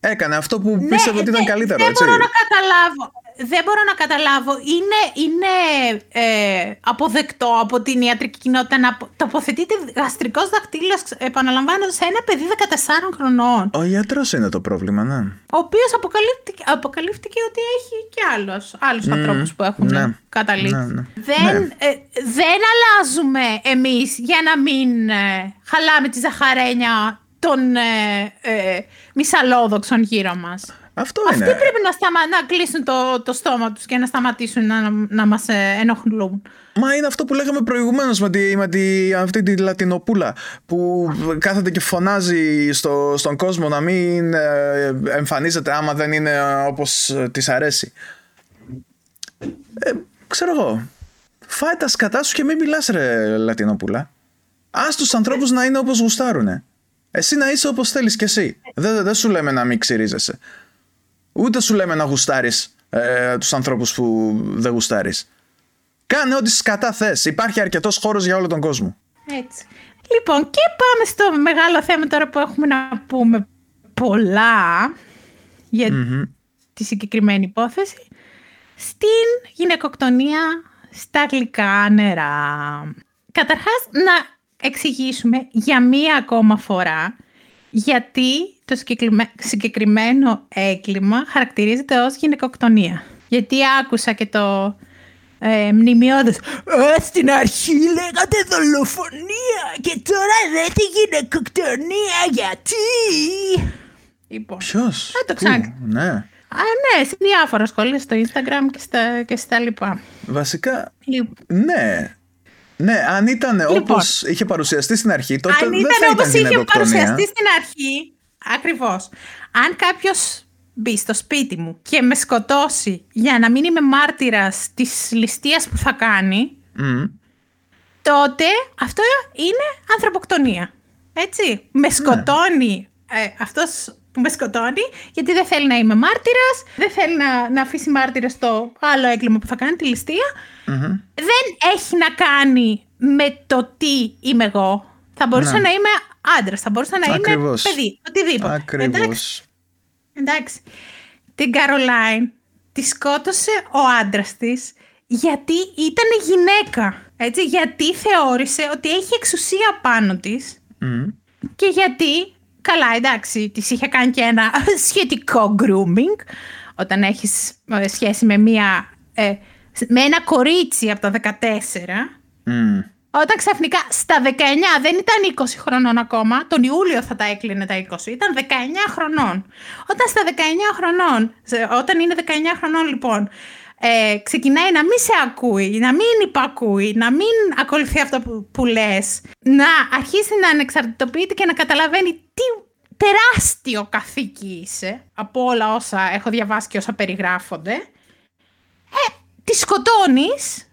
Έκανε αυτό που ναι, πίστευε ότι ήταν καλύτερο. Δεν έτσι. μπορώ να καταλάβω δεν μπορώ να καταλάβω. Είναι, είναι ε, αποδεκτό από την ιατρική κοινότητα να τοποθετείται γαστρικός δαχτύλιο, επαναλαμβάνω, σε ένα παιδί 14 χρονών. Ο γιατρός είναι το πρόβλημα, ναι. Ο οποίος αποκαλύφθηκε, αποκαλύφθηκε ότι έχει και άλλους, άλλους mm, ανθρώπους που έχουν ναι, καταλήξει. Ναι, ναι. Δεν, ναι. ε, δεν αλλάζουμε εμείς για να μην ε, χαλάμε τη ζαχαρένια των ε, ε, μισαλόδοξων γύρω μας. Αυτό Αυτοί είναι. πρέπει να, σταμα... να κλείσουν το, το στόμα τους και να σταματήσουν να, να μας ε, ενοχλούν. Μα είναι αυτό που λέγαμε προηγουμένως με, τη, με τη, αυτή τη Λατινοπούλα που κάθεται και φωνάζει στο, στον κόσμο να μην ε, εμφανίζεται άμα δεν είναι όπως της αρέσει. Ε, ξέρω εγώ. Φάει τα σκατά σου και μην μιλάς ρε Λατινοπούλα. Ας τους ανθρώπους να είναι όπως γουστάρουνε. Εσύ να είσαι όπως θέλεις κι εσύ. Δεν, δεν σου λέμε να μην ξυρίζεσαι. Ούτε σου λέμε να γουστάρεις ε, τους ανθρώπους που δεν γουστάρεις. Κάνε ό,τι σκατά θες. Υπάρχει αρκετός χώρος για όλο τον κόσμο. Έτσι. Λοιπόν, και πάμε στο μεγάλο θέμα τώρα που έχουμε να πούμε πολλά για τη συγκεκριμένη υπόθεση. Στην γυναικοκτονία στα γλυκά νερά. Καταρχάς, να εξηγήσουμε για μία ακόμα φορά γιατί το συγκεκριμένο έγκλημα χαρακτηρίζεται ως γυναικοκτονία. Γιατί άκουσα και το ε, μνημειώδες «Στην αρχή λέγατε δολοφονία και τώρα λέτε γυναικοκτονία, γιατί» Λοιπόν, Ποιος, θα το ξανά. ναι. Α, ναι, σε διάφορα σχόλια στο Instagram και στα, και στα λοιπά. Βασικά, λοιπόν. ναι. Ναι, αν ήταν Λοιπόν. όπως είχε παρουσιαστεί στην αρχή, τότε Αν δεν ήταν θα ήταν όπως είχε γυναικοκτονία. παρουσιαστεί στην αρχή, ακριβώς. Αν κάποιος μπει στο σπίτι μου και με σκοτώσει για να μην είμαι μάρτυρας της ληστείας που θα κάνει, Μμ. τότε αυτό είναι ανθρωποκτονία. Έτσι. Με σκοτώνει ε, αυτός που με σκοτώνει, γιατί δεν θέλει να είμαι μάρτυρας, δεν θέλει να, να αφήσει μάρτυρα στο άλλο έγκλημα που θα κάνει, τη ληστεία. Μμμ. Δεν έχει να κάνει με το τι είμαι εγώ. Θα μπορούσα Ναι. να είμαι άντρας, θα μπορούσα να Ακριβώς. είμαι παιδί, οτιδήποτε. Εντάξει. Ακριβώς. Εντάξει. Την Καρολάιν τη σκότωσε ο άντρας της γιατί ήταν γυναίκα. Έτσι, γιατί θεώρησε ότι έχει εξουσία πάνω της Μμ. και γιατί, καλά εντάξει, της είχε κάνει και ένα [LAUGHS] σχετικό grooming όταν έχεις ε, σχέση με, μία, ε, με ένα κορίτσι από τα 14 Μμ. όταν ξαφνικά στα 19 δεν ήταν 20 χρονών ακόμα, τον Ιούλιο θα τα έκλεινε τα 20, ήταν 19 χρονών. Όταν στα 19 χρονών, σε- όταν είναι 19 χρονών λοιπόν, ε, ξεκινάει να μην σε ακούει, να μην υπακούει, να μην ακολουθεί αυτό που, που λες, να αρχίσει να ανεξαρτητοποιείται και να καταλαβαίνει τι τεράστιο καθήκη είσαι από όλα όσα έχω διαβάσει και όσα περιγράφονται, ε, τη σκοτώνεις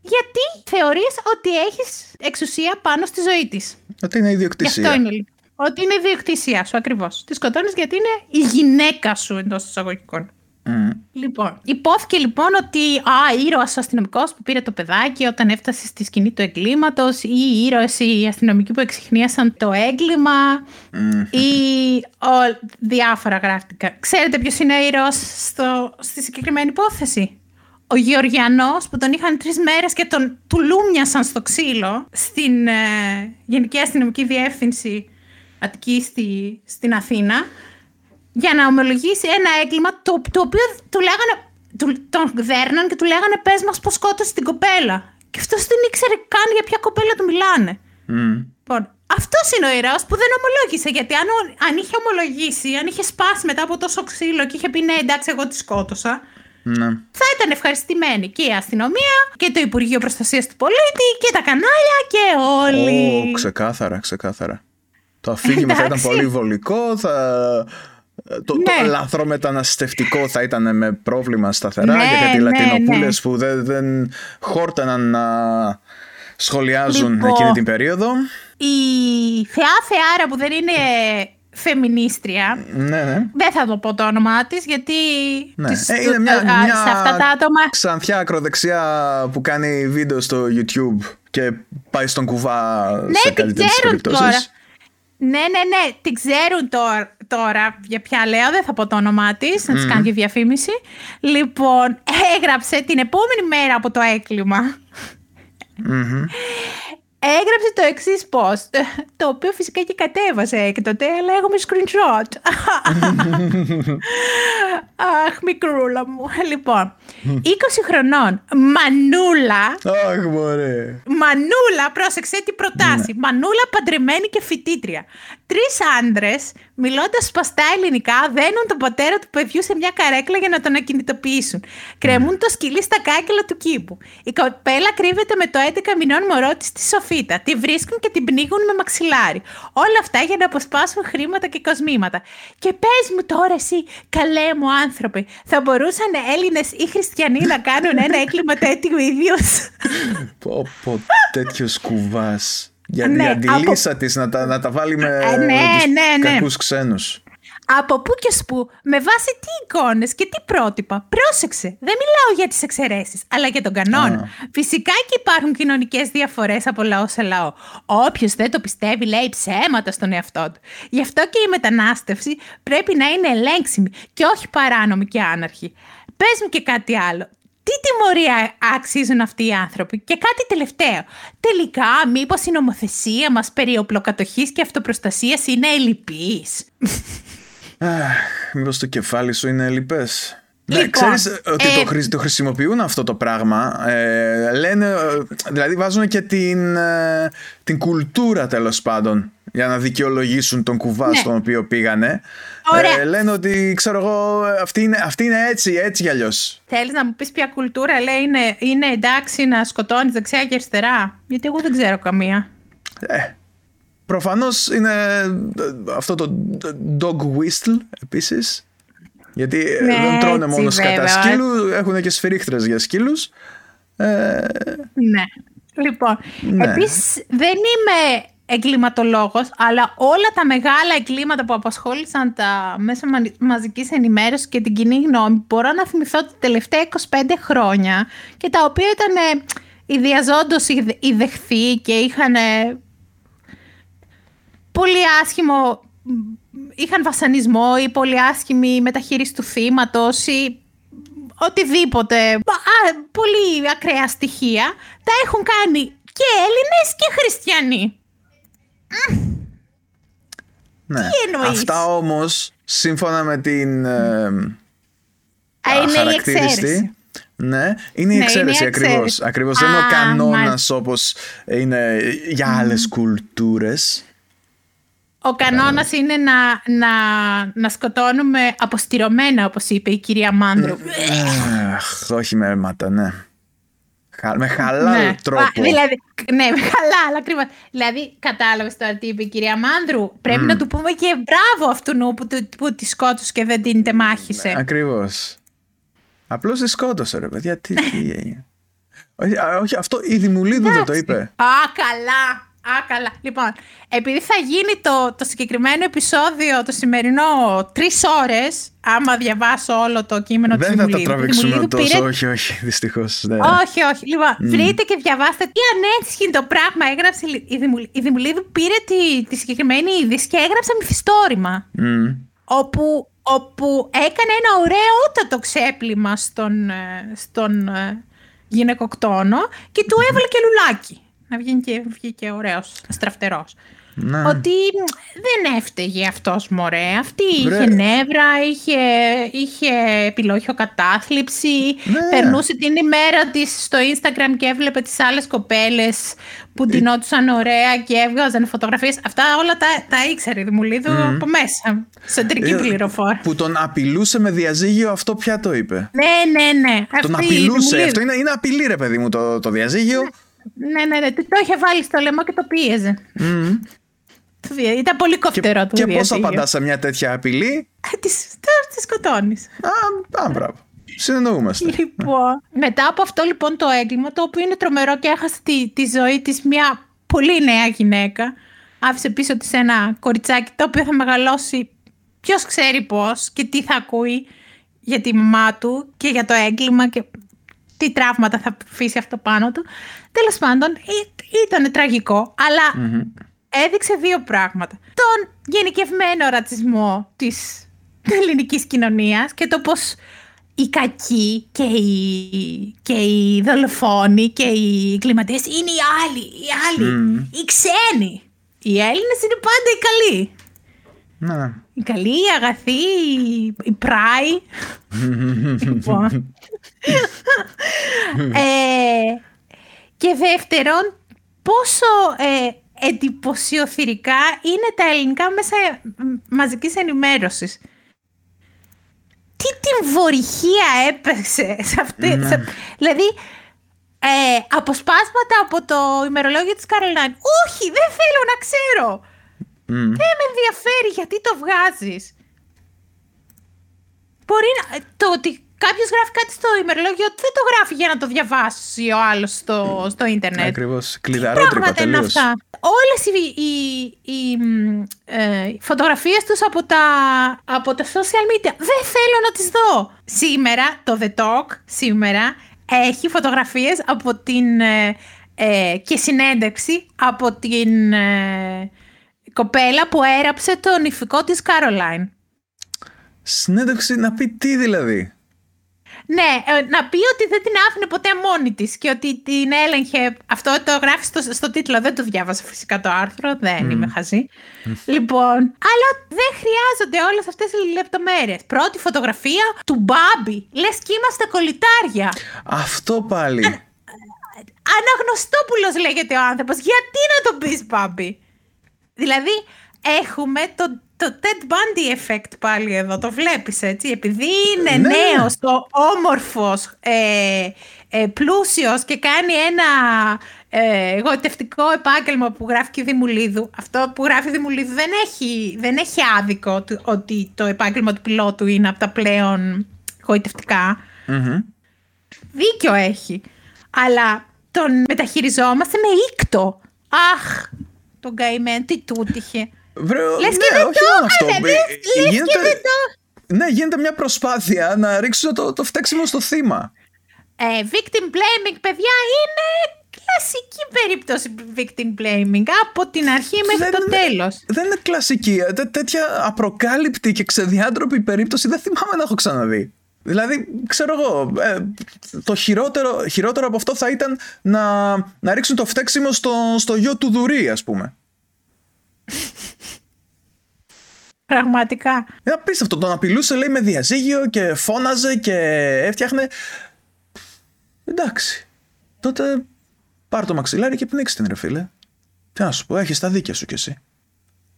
γιατί θεωρείς ότι έχεις εξουσία πάνω στη ζωή της. Ότι είναι Γι' ιδιοκτησία. αυτό είναι λοιπόν. Ότι είναι η διοκτησία σου ακριβώς. Τη σκοτώνεις γιατί είναι η γυναίκα σου εντός εισαγωγικών. Μμ. Λοιπόν, υπόθηκε λοιπόν ότι α, ήρωας ο αστυνομικός που πήρε το παιδάκι όταν έφτασε στη σκηνή του εγκλήματος ή οι ήρωες οι αστυνομικοί που εξηχνίασαν το έγκλημα Μμ. ή ο, διάφορα γράφτηκα. Ξέρετε ποιος είναι ο ήρωας στο, στη συγκεκριμένη υπόθεση; Ο Γεωργιανός που τον είχαν τρεις μέρες και τον του λούμιασαν στο ξύλο στην ε, Γενική Αστυνομική Διεύθυνση Αττικής στη, στην Αθήνα για να ομολογήσει ένα έγκλημα το, το οποίο του λέγανε, του, τον δέρναν και του λέγανε πες μας πως σκότωσε την κοπέλα. Και αυτός δεν ήξερε καν για ποια κοπέλα του μιλάνε. Μμ. Λοιπόν, αυτός είναι ο ήρωας που δεν ομολόγησε. Γιατί αν, ο- αν είχε ομολογήσει, αν είχε σπάσει μετά από τόσο ξύλο και είχε πει ναι, εντάξει, εγώ τη σκότωσα, Ναι. θα ήταν ευχαριστημένη και η αστυνομία και το Υπουργείο Προστασίας του Πολίτη και τα κανάλια και όλοι. Ω, ξεκάθαρα, ξεκάθαρα. Το αφήγημα θα ήταν Εντάξει. πολύ βολικό, θα... Το, Ναι. το λαθρομεταναστευτικό θα ήταν με πρόβλημα σταθερά Ναι, για κάτι ναι, Λατινοπούλες ναι. που δεν, δεν χόρταναν να σχολιάζουν Λοιπόν. εκείνη την περίοδο. Η θεά θεάρα που δεν είναι φεμινίστρια, Ναι, ναι. δεν θα το πω το όνομά της γιατί Ναι. τις- Ε, είναι μια, α, μια σε αυτά τα άτομα ξανθιά ακροδεξιά που κάνει βίντεο στο YouTube και πάει στον κουβά σε Ναι, την καλύτερες ξέρουν τώρα. περιπτώσεις. Ναι, ναι, ναι, την ξέρουν τώρα, τώρα για ποια λέω, δεν θα πω το όνομά της, να της κάνω και διαφήμιση. Λοιπόν, έγραψε την επόμενη μέρα από το έγκλημα. Μμμ. Έγραψε το εξής post, [LAUGHS] το οποίο φυσικά και κατέβασε έκτοτε, αλλά έχουμε screenshot. [LAUGHS] Αχ, μικρούλα μου. Λοιπόν, 20 χρονών, μανούλα, Αχ, μωρέ. Μανούλα, πρόσεξε τι προτάσει. Μανούλα παντρεμένη και φοιτήτρια. Τρεις άντρες, μιλώντας σπαστά ελληνικά, δένουν τον πατέρα του παιδιού σε μια καρέκλα για να τον ακινητοποιήσουν. Κρεμούν το σκυλί στα κάγκελα του κήπου. Η κοπέλα κρύβεται με το 11 μηνών μωρό της στη σοφίτα. Τη βρίσκουν και την πνίγουν με μαξιλάρι. Όλα αυτά για να αποσπάσουν χρήματα και κοσμήματα. Και πες μου τώρα εσύ, καλέ μου άνθρωπε, θα μπορούσαν Έλληνες ή χριστιανοί να κάνουν ένα [LAUGHS] έγκλημα τέτοιου ίδιου. Πω, πω, τέτοιος κουβάς. Για Ναι, την αντιλήσα της να τα, να τα βάλει με, Ε, ναι, με τους ναι, ναι. κακούς ξένους. Από πού και σπου, με βάση τι εικόνες και τι πρότυπα. Πρόσεξε, δεν μιλάω για τις εξαιρέσεις, αλλά για τον κανόνα. Α. Φυσικά και υπάρχουν κοινωνικές διαφορές από λαό σε λαό. Όποιος δεν το πιστεύει, λέει ψέματα στον εαυτό του. Γι' αυτό και η μετανάστευση πρέπει να είναι ελέγξιμη και όχι παράνομη και άναρχη. Πες μου και κάτι άλλο. Τι τιμωρία αξίζουν αυτοί οι άνθρωποι; Και κάτι τελευταίο. Τελικά, μήπως η νομοθεσία μας περί οπλοκατοχής και αυτοπροστασίας είναι ελλειπής; [LAUGHS] Αχ, μήπως το κεφάλι σου είναι λιπές. Ναι, Λοιπόν, ξέρεις ότι ε, το, χρησι- το χρησιμοποιούν αυτό το πράγμα. Ε, λένε, ε, δηλαδή βάζουν και την, ε, την κουλτούρα τέλος πάντων για να δικαιολογήσουν τον κουβά Ναι. στον οποίο πήγανε. Ωραία. Ε, λένε ότι ξέρω εγώ αυτή είναι, αυτή είναι έτσι, έτσι κι αλλιώς. Θέλεις να μου πεις ποια κουλτούρα λέει είναι, είναι εντάξει να σκοτώνεις δεξιά και αριστερά; Γιατί εγώ δεν ξέρω καμία. Ε, προφανώς είναι ε, αυτό το dog whistle επίσης. Γιατί ε, Ναι, δεν τρώνε έτσι, μόνος σκατά βέβαια. σκύλου, έχουν και σφυρίχτρες για σκύλους. Ε, Ναι. Λοιπόν, Ναι. επίσης δεν είμαι εγκληματολόγος, αλλά όλα τα μεγάλα εγκλήματα που απασχόλησαν τα μέσα μα- μαζικής ενημέρωσης και την κοινή γνώμη μπορώ να θυμηθώ τα τελευταία 25 χρόνια και τα οποία ήταν ε, ιδιαζόντως ιδε- ιδεχθεί και είχαν ε, πολύ άσχημο μ, είχαν βασανισμό ή πολύ άσχημη μεταχείριση του θύματος ή οτιδήποτε, α, πολύ ακραία στοιχεία, τα έχουν κάνει και Έλληνες και Χριστιανοί. Ναι. εννοείς; Αυτά όμως, σύμφωνα με την ε, Α, είναι η χαρακτήριστη, εξαίρεση. Ναι, είναι η Ναι, είναι η εξαίρεση ακριβώς. εξαίρεση. Ακριβώς δεν είναι ο Α, κανόνας μάλιστα. όπως είναι για άλλες κουλτούρες. Ο κανόνας είναι να, να, να σκοτώνουμε αποστηρωμένα, όπως είπε η κυρία Μάνδρου. Αχ, όχι με αίματα, ναι. Χα- Με χαλάλ Ναι. τρόπο. Α, δηλαδή, ναι, με χαλάλ, ακριβώς. Δηλαδή, κατάλαβες τώρα τι είπε η κυρία Μάνδρου. Πρέπει να του πούμε και μπράβο αυτού που, του- που τη σκότωσε και δεν την τεμάχησε. Ακριβώς. Απλώς τη σκότωσε ρε παιδιά. Τι, τι έγινε. [LAUGHS] όχι, α, όχι, αυτό η Δημουλίδου δεν το είπε. Α, καλά. Α, καλά. Λοιπόν, επειδή θα γίνει το, το συγκεκριμένο επεισόδιο το σημερινό τρεις ώρες, άμα διαβάσω όλο το κείμενο της Δεν θα τα Δημουλίδου, η τραβήξουμε Δημουλίδου τόσο. πήρε- Όχι, όχι, δυστυχώς. Ναι. Όχι, όχι. Λοιπόν, βρείτε και διαβάστε τι ανέσχυντο πράγμα έγραψε η Δημουλίδου. Η Δημουλίδου πήρε τη, τη συγκεκριμένη είδηση και έγραψε μυθιστόρημα. Μμ. όπου, όπου έκανε ένα ωραίο ξέπλυμα στον, ε, στον ε, γυναικοκτόνο και του έβαλε και λουλάκι. Να βγαίνει και, βγήκε ωραίος, στραφτερός. Ναι. Ότι μ, δεν έφταιγε αυτός μωρέ. Αυτή Βρε. είχε νεύρα, είχε, είχε επιλόχιο κατάθλιψη, Ναι. περνούσε την ημέρα της στο Instagram και έβλεπε τις άλλες κοπέλες που Ε. ντυνόντουσαν ωραία και έβγαζαν φωτογραφίες. Αυτά όλα τα, τα ήξερε η Δημουλίδου από μέσα. Σεντρική Ε, πληροφόρηση. Που τον απειλούσε με διαζύγιο, αυτό πια το είπε. Ναι, ναι, ναι. Τον Αυτή η απειλούσε. Δημουλίδου. Αυτό είναι, είναι απειλή, ρε παιδί μου, το, το διαζύγιο. Ναι, ναι, ναι. Το είχε βάλει στο λαιμό και το πίεζε. Το δια- Ήταν πολύ κοφτερό το Και πώ διαζύγιο. απαντάς σε μια τέτοια απειλή; Τις, τη σκοτώνεις. Α, α μπράβο. Συνεννοούμαστε. Λοιπόν, μετά από αυτό λοιπόν το έγκλημα, το οποίο είναι τρομερό και έχασε τη, τη ζωή της μια πολύ νέα γυναίκα, άφησε πίσω της ένα κοριτσάκι το οποίο θα μεγαλώσει ποιος ξέρει πώς και τι θα ακούει για τη μαμά του και για το έγκλημα και τι τραύματα θα αφήσει αυτό πάνω του. Τέλος πάντων, ήταν τραγικό, αλλά έδειξε δύο πράγματα. Τον γενικευμένο ρατσισμό της ελληνικής κοινωνίας και το πώς οι κακοί και οι, και οι δολοφόνοι και οι εγκληματίες είναι οι άλλοι, οι άλλοι, οι ξένοι. Οι Έλληνες είναι πάντα οι καλοί. Ναι. Οι καλοί, οι αγαθοί, οι- οι πράοι. [LAUGHS] λοιπόν. Ε, και δεύτερον, πόσο ε, εντυπωσιοθυρικά είναι τα ελληνικά μέσα μαζικής ενημέρωσης. Τι την βορυχία έπεσε σε αυτή. σε- δηλαδή, ε, αποσπάσματα από το ημερολόγιο της Καρολάιν. Όχι, δεν θέλω να ξέρω. Δεν με ενδιαφέρει γιατί το βγάζεις. Μπορεί να... Το ότι κάποιος γράφει κάτι στο ημερολόγιο δεν το γράφει για να το διαβάσει ο άλλος στο, στο ίντερνετ. Ακριβώς. Τι Κλειδαρότρυπα πράγματα είναι τελείως. αυτά. Όλες οι, οι, οι, μ, ε, φωτογραφίες τους από τα, από τα social media δεν θέλω να τις δω. Σήμερα το The Talk σήμερα έχει φωτογραφίες από την ε, ε, και συνέντευξη από την ε, κοπέλα που έραψε το νηφικό της Caroline. Συνέντευξη να πει τι δηλαδή. Ναι, ε, να πει ότι δεν την άφηνε ποτέ μόνη της και ότι την έλεγχε. Αυτό το γράφει στο, στο τίτλο. Δεν το διάβασα φυσικά το άρθρο. Δεν είμαι χαζή. Λοιπόν, αλλά δεν χρειάζονται όλες αυτές οι λεπτομέρειες. Πρώτη φωτογραφία του Μπάμπι. Λες και είμαστε κολλητάρια. Αυτό πάλι. Αναγνωστόπουλος λέγεται ο άνθρωπος. Γιατί να τον πεις Μπάμπι. Δηλαδή, έχουμε το το Ted Bundy effect πάλι εδώ, το βλέπεις έτσι, επειδή είναι ναι. νέος, το όμορφος, ε, ε, πλούσιος και κάνει ένα ε, εγωιτευτικό επάγγελμα που γράφει και η Δημουλίδου. Αυτό που γράφει η Δημουλίδου δεν έχει, δεν έχει άδικο ότι το επάγγελμα του πιλότου είναι από τα πλέον εγωιτευτικά. Δίκιο έχει. Αλλά τον μεταχειριζόμαστε με ήκτο. Αχ, τον καημένο, τι τούτυχε. Βρε, Λες ναι, και δεν όχι το μόνο αυτό. έκανε, Ε, λες και γίνεται- δεν το- Ναι, γίνεται μια προσπάθεια να ρίξουν το, το φταίξιμο στο θύμα. Ε, victim blaming, παιδιά, είναι κλασική περίπτωση victim blaming από την αρχή μέχρι Δεν το είναι- τέλος. Δεν είναι κλασική. ε, τέ- τέτοια απροκάλυπτη και ξεδιάντροπη περίπτωση δεν θυμάμαι να έχω ξαναδεί. Δηλαδή, ξέρω εγώ, ε, το χειρότερο, χειρότερο από αυτό θα ήταν να, να ρίξουν το φταίξιμο στο, στο γιο του Δουρή, ας πούμε. Πραγματικά. Είναι απίστευτο. Τον απειλούσε, λέει, με διαζύγιο και φώναζε και έφτιαχνε. Εντάξει. Τότε πάρ το μαξιλάρι και πνίξε την ρε φίλε. Τι να σου πω, έχεις τα δίκια σου κι εσύ.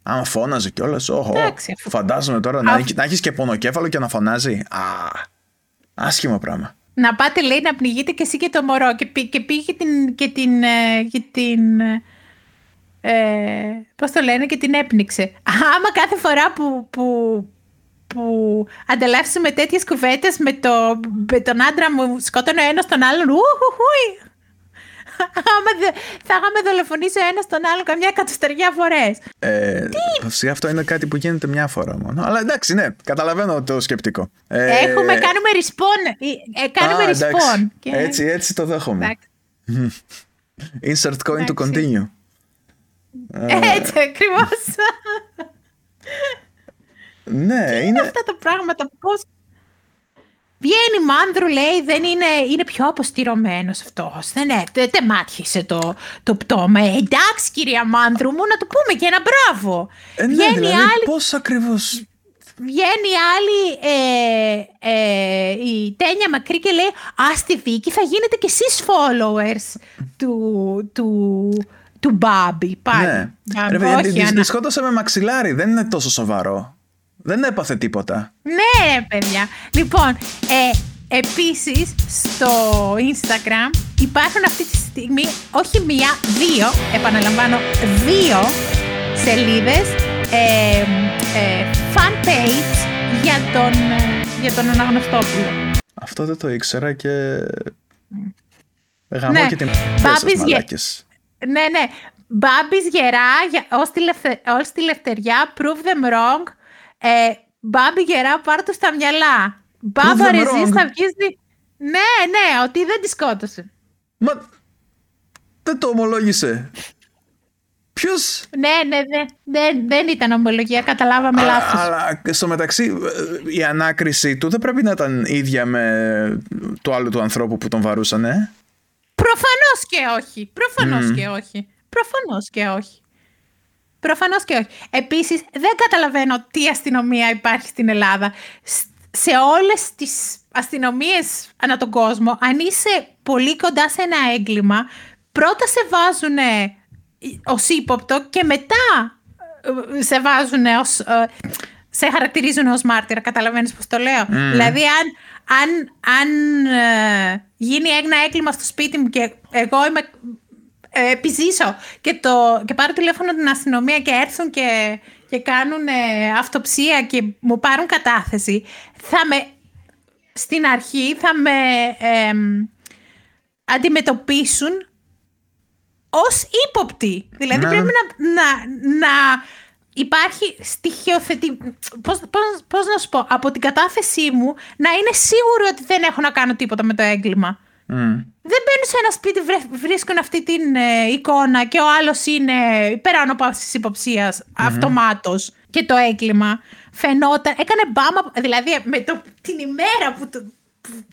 Άμα φώναζε κιόλας, όχο. Εντάξει, αφού- Φαντάζομαι τώρα να, Αφ- έχει, να έχεις και πονοκέφαλο και να φωνάζει. Α, άσχημο πράγμα. Να πάτε, λέει, να πνιγείτε και εσύ και το μωρό και, πή- και πήγε την, και την, ε, και την ε, πώς το λένε, και την έπνιξε. Άμα κάθε φορά που, που, που ανταλλάσσουμε τέτοιες κουβέντες με, το, με τον άντρα μου σκότωνε ο ένας τον άλλον, ουχουχούι. Άμα δε- θα είχαμε δολοφονήσει ο ένας τον άλλον καμιά εκατοστεριά φορές. Ε, φυσικά αυτό είναι κάτι που γίνεται μια φορά μόνο. Αλλά εντάξει, ναι, καταλαβαίνω το σκεπτικό. Ε, Έχουμε, κάνουμε respawn. Ε, ε, κάνουμε α, εντάξει. respawn. Και- Έτσι, έτσι το δέχομαι. Εντάξει. Insert coin to Εντάξει. continue. Έτσι ακριβώς. Ναι, είναι. αυτά τα πράγματα. Πώς... Βγαίνει μάνδρου, λέει, δεν είναι, είναι πιο αποστηρωμένος αυτός. Δεν, ε, δεν, δεν μάτιασε το, το πτώμα. Ε, εντάξει, κυρία Μάνδρου μου, να του πούμε και ένα μπράβο. Ε, ναι, Βγαίνει δηλαδή, άλλη, πώς ακριβώς... βγαίνει άλλη ε, ε, η Τένια Μακρύ και λέει Α, στη δίκη θα γίνετε κι εσείς followers του, του, του Μπάμπι. Πάλι. Ναι. Μπάμπι, Ρε, παιδιά, όχι, τη- τη- ανα- τη σκότωσε με μαξιλάρι, δεν είναι τόσο σοβαρό. Δεν έπαθε τίποτα. Ναι, ρε παιδιά. Λοιπόν, ε, επίσης στο Instagram υπάρχουν αυτή τη στιγμή όχι μία, δύο, επαναλαμβάνω, δύο σελίδες ε, ε, fan page για τον, ε, για τον Αναγνωστόπουλο. Αυτό δεν το ήξερα και... Γαμώ Ναι. και την Μπάμπης σας γε- μαλάκες. Ναι, ναι. Μπάμπης γερά, για, ως, τη λευθε, ως τη λευτεριά, prove them wrong. Ε, Μπάμπη γερά, πάρ' του στα μυαλά. Μπάμπα them ρεζής wrong. θα βγεις... δι- Ναι, ναι, ότι δεν τη σκότωσε. Μα... Δεν το ομολόγησε. Ποιος... Ναι, ναι, δεν, δεν, δεν ήταν ομολογία, καταλάβαμε Α, λάθος. Αλλά στο μεταξύ ε, η ανάκριση του δεν πρέπει να ήταν ίδια με το άλλο του ανθρώπου που τον βαρούσανε. Προφανώς και όχι. Προφανώς και όχι. Προφανώς και όχι. Προφανώς και όχι. Επίσης, δεν καταλαβαίνω τι αστυνομία υπάρχει στην Ελλάδα. Σ- Σε όλες τις αστυνομίες ανά τον κόσμο, αν είσαι πολύ κοντά σε ένα έγκλημα, πρώτα σε βάζουν ως ύποπτο και μετά ε, σε βάζουν ως... ε, σε χαρακτηρίζουν ως μάρτυρα, καταλαβαίνεις πώς το λέω; Δηλαδή, αν, αν, αν ε, γίνει ένα έγκλημα στο σπίτι μου και εγώ είμαι ε, επιζήσω και, το, και πάρω τηλέφωνο την αστυνομία και έρθουν και, και κάνουν ε, αυτοψία και μου πάρουν κατάθεση, θα με, στην αρχή θα με εμ, αντιμετωπίσουν ως ύποπτη. Δηλαδή Ναι. πρέπει να, να, να υπάρχει στοιχειοθετη... Πώς, πώς, πώς να σου πω, από την κατάθεσή μου να είναι σίγουρο ότι δεν έχω να κάνω τίποτα με το έγκλημα. Μμ. Δεν μπαίνουν σε ένα σπίτι, βρε- βρίσκουν αυτή την ε, εικόνα και ο άλλος είναι υπεράνω παύσης υποψίας αυτομάτως και το έγκλημα φαινόταν, έκανε μπάμα, δηλαδή με το, την ημέρα που το,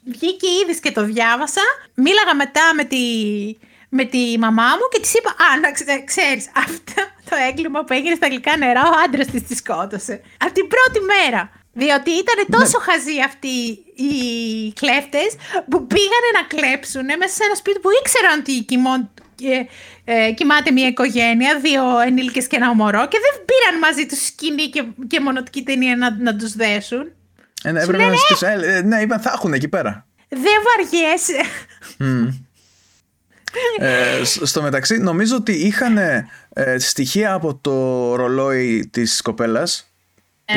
βγήκε ήδη και το διάβασα. Μίλαγα μετά με τη, με τη μαμά μου και της είπα: Α, να ξέρεις, [LAUGHS] αυτό το έγκλημα που έγινε στα γλυκά νερά, ο άντρας της τη σκότωσε. Από την πρώτη μέρα. Διότι ήταν ναι. τόσο ναι. χαζοί αυτοί οι κλέφτες που πήγανε να κλέψουν μέσα σε ένα σπίτι που ήξεραν ότι και, ε, κοιμάται μια οικογένεια, δύο ενήλικες και ένα μωρό και δεν πήραν μαζί τους σκηνή και, και μονοτική ταινία να, να τους δέσουν. Ε, ναι, έπρεπε να τους, ε, ε, ναι, είπαν θα έχουν εκεί πέρα. Δεν βαριέσαι. Mm. Ε, στο μεταξύ νομίζω ότι είχαν ε, στοιχεία από το ρολόι της κοπέλας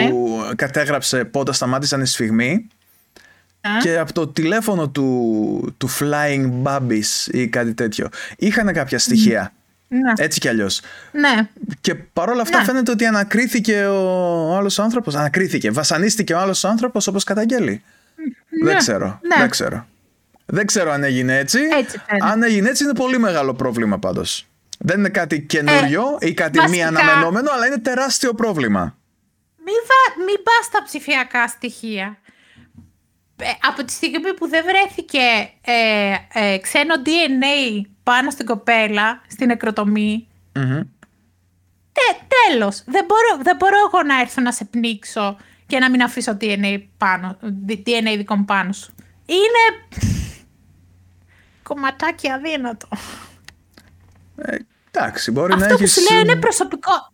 που κατέγραψε πότε σταμάτησαν οι σφιγμοί και από το τηλέφωνο του, του Flying Babbies ή κάτι τέτοιο. Είχαν κάποια στοιχεία. Ναι. Έτσι κι αλλιώς. Ναι. Και παρόλα αυτά ναι. φαίνεται ότι ανακρίθηκε ο άλλος άνθρωπος. Ανακρίθηκε. Βασανίστηκε ο άλλος άνθρωπος όπως καταγγέλει. Ναι. Δεν ξέρω. Ναι. Δεν ξέρω. Δεν ξέρω αν έγινε έτσι. έτσι αν έγινε έτσι είναι πολύ μεγάλο πρόβλημα πάντως. Δεν είναι κάτι καινούριο ε, ή κάτι βασικά... μη αναμενόμενο, αλλά είναι τεράστιο πρόβλημα. Μην, βα... μην πας στα ψηφιακά στοιχεία. Ε, από τη στιγμή που δεν βρέθηκε ε, ε, ξένο DNA πάνω στην κοπέλα, στην νεκροτομη τέλος. Δεν μπορώ, δεν μπορώ εγώ να έρθω να σε πνίξω και να μην αφήσω DNA, πάνω, DNA δικό μου πάνω σου. Είναι κομματάκι αδύνατο. Ε, εντάξει, μπορεί Αυτό να έχεις... Αυτό που σου λέω είναι προσωπικό.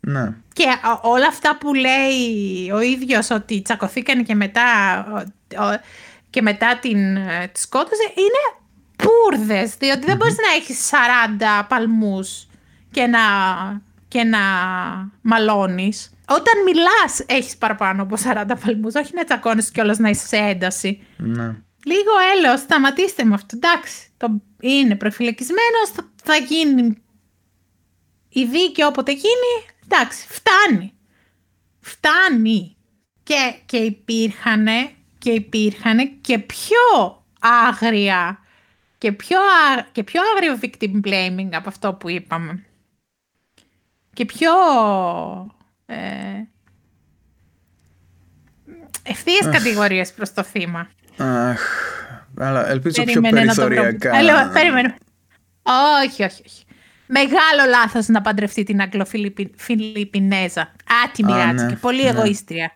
Ναι. Και όλα αυτά που λέει ο ίδιος ότι τσακωθήκαν και μετά, και μετά την ε, τη σκότωσε είναι πούρδες, διότι δεν μπορείς να έχεις 40 παλμούς και να, και να μαλώνεις. Όταν μιλάς έχεις παραπάνω από 40 παλμούς, όχι να τσακώνεις κιόλας να είσαι σε ένταση. Ναι. Λίγο έλεος, σταματήστε με αυτό. Εντάξει, το είναι προφυλακισμένος, θα, θα γίνει η δίκη όποτε γίνει, εντάξει, φτάνει. Φτάνει. Και, και υπήρχαν και υπήρχανε και πιο άγρια και πιο, και πιο άγριο victim blaming από αυτό που είπαμε. Και πιο ε, ευθείες κατηγορίες προς το θύμα. Αχ, αλλά ελπίζω πιο περιθωριακά. Περίμενε. Όχι, όχι, όχι. Μεγάλο λάθος να παντρευτεί την Αγγλοφιλιππινέζα. Άτιμη Α, ράτσα ναι, και πολύ ναι. εγωίστρια.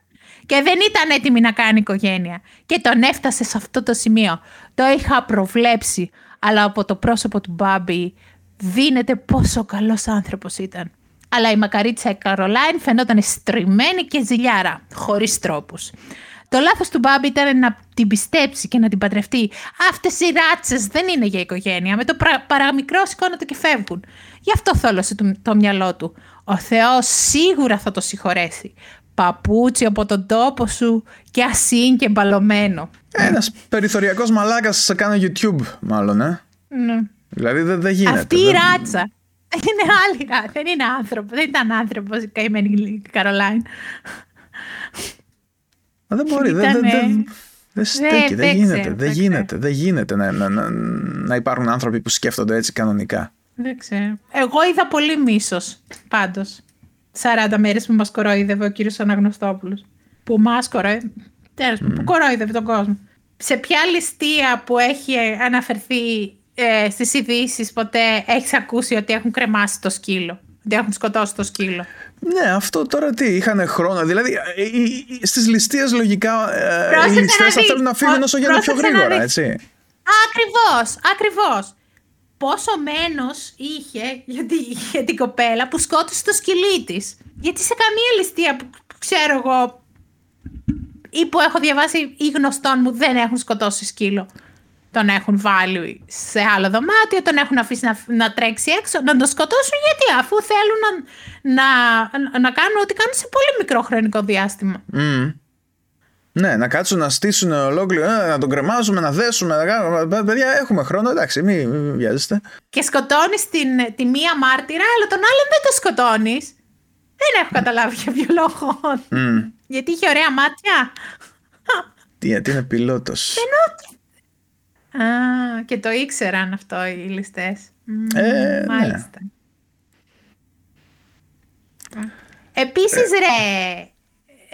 Και δεν ήταν έτοιμη να κάνει οικογένεια. Και τον έφτασε σε αυτό το σημείο. Το είχα προβλέψει. Αλλά από το πρόσωπο του Μπάμπη δίνεται πόσο καλός άνθρωπος ήταν. Αλλά η μακαρίτσα Καρολάιν φαινόταν στριμμένη και ζηλιάρα, χωρίς τρόπους. Το λάθος του Μπάμπη ήταν να την πιστέψει και να την παντρευτεί. Αυτές οι ράτσες δεν είναι για οικογένεια. Με το παραμικρό σηκώνονται και φεύγουν. Γι' αυτό θόλωσε το, το μυαλό του. Ο Θεός σίγουρα θα το συγχωρέσει. Παπούτσι από τον τόπο σου και ασύν και μπαλωμένο. Ένας περιθωριακός μαλάκας σε κάνω YouTube μάλλον, ε. Ναι. Δηλαδή δεν δε γίνεται. Αυτή η ράτσα. Είναι άλλη ράτσα. Δεν είναι άνθρωπο. Δεν ήταν άνθρωπος η καημένη Καρολάιν. Μα δεν μπορεί. Δεν, δεν, δεν, δεν στέκει. Δεν, γίνεται. Δεν γίνεται. Δεν γίνεται να, να, να, να υπάρχουν άνθρωποι που σκέφτονται έτσι κανονικά. Δεν ξέρω. Εγώ είδα πολύ μίσος πάντως. 40 μέρες που μας κοροϊδεύε ο κύριος Αναγνωστόπουλος. Που μας κοροϊδεύε. Τέλος mm. που κοροϊδεύε τον κόσμο. Σε ποια ληστεία που έχει αναφερθεί ε, στις ειδήσεις ποτέ έχεις ακούσει ότι έχουν κρεμάσει το σκύλο. Ότι έχουν σκοτώσει το σκύλο; Ναι, αυτό τώρα τι, είχαν χρόνο. Δηλαδή, ε, ε, στις ληστείες λογικά ε, οι ληστέ θα θέλουν να φύγουν όσο γίνεται πιο γρήγορα, έτσι. Ακριβώς, ακριβώς. Πόσο μένος είχε για την, για την κοπέλα που σκότωσε το σκυλί της; Γιατί σε καμία ληστεία που ξέρω εγώ ή που έχω διαβάσει ή γνωστών μου δεν έχουν σκοτώσει σκύλο τον έχουν βάλει σε άλλο δωμάτιο, τον έχουν αφήσει να, να τρέξει έξω, να τον σκοτώσουν γιατί αφού θέλουν να, να, να κάνουν ό,τι κάνουν σε πολύ μικρό χρονικό διάστημα. Mm. Ναι, να κάτσουν να στήσουν ολόκληρο, ε, να τον κρεμάσουμε, να δέσουμε, να κάνουμε. Παιδιά, έχουμε χρόνο, εντάξει, μην, μην βιάζεστε. Και σκοτώνεις τη μία μάρτυρα, αλλά τον άλλον δεν το σκοτώνεις. Δεν έχω καταλάβει για ποιο λόγο. Mm. Γιατί είχε ωραία μάτια. Τι, γιατί είναι πιλότος. Α, και το ήξεραν αυτό οι ληστές. Ε, ναι. Μάλιστα. Ναι. Επίσης ρε,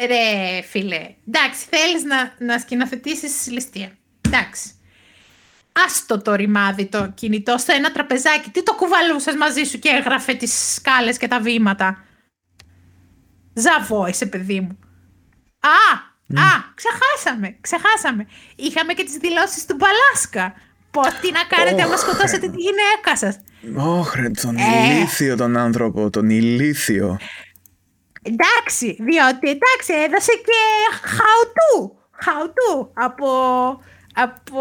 ρε φίλε, εντάξει, θέλεις να, να σκηνοθετήσεις ληστεία. Εντάξει. Άστο το ρημάδι το κινητό σε ένα τραπεζάκι. Τι το κουβαλούσες μαζί σου και έγραφε τις σκάλες και τα βήματα. Ζαβό είσαι παιδί μου. Α, α, ξεχάσαμε, ξεχάσαμε. Είχαμε και τις δηλώσεις του Μπαλάσκα. Πώς, τι να κάνετε άμα σκοτώσετε τη γυναίκα σας. Όχρε, τον ε. ηλίθιο τον άνθρωπο, τον ηλίθιο. Εντάξει, διότι εντάξει, έδωσε και how to. από, από...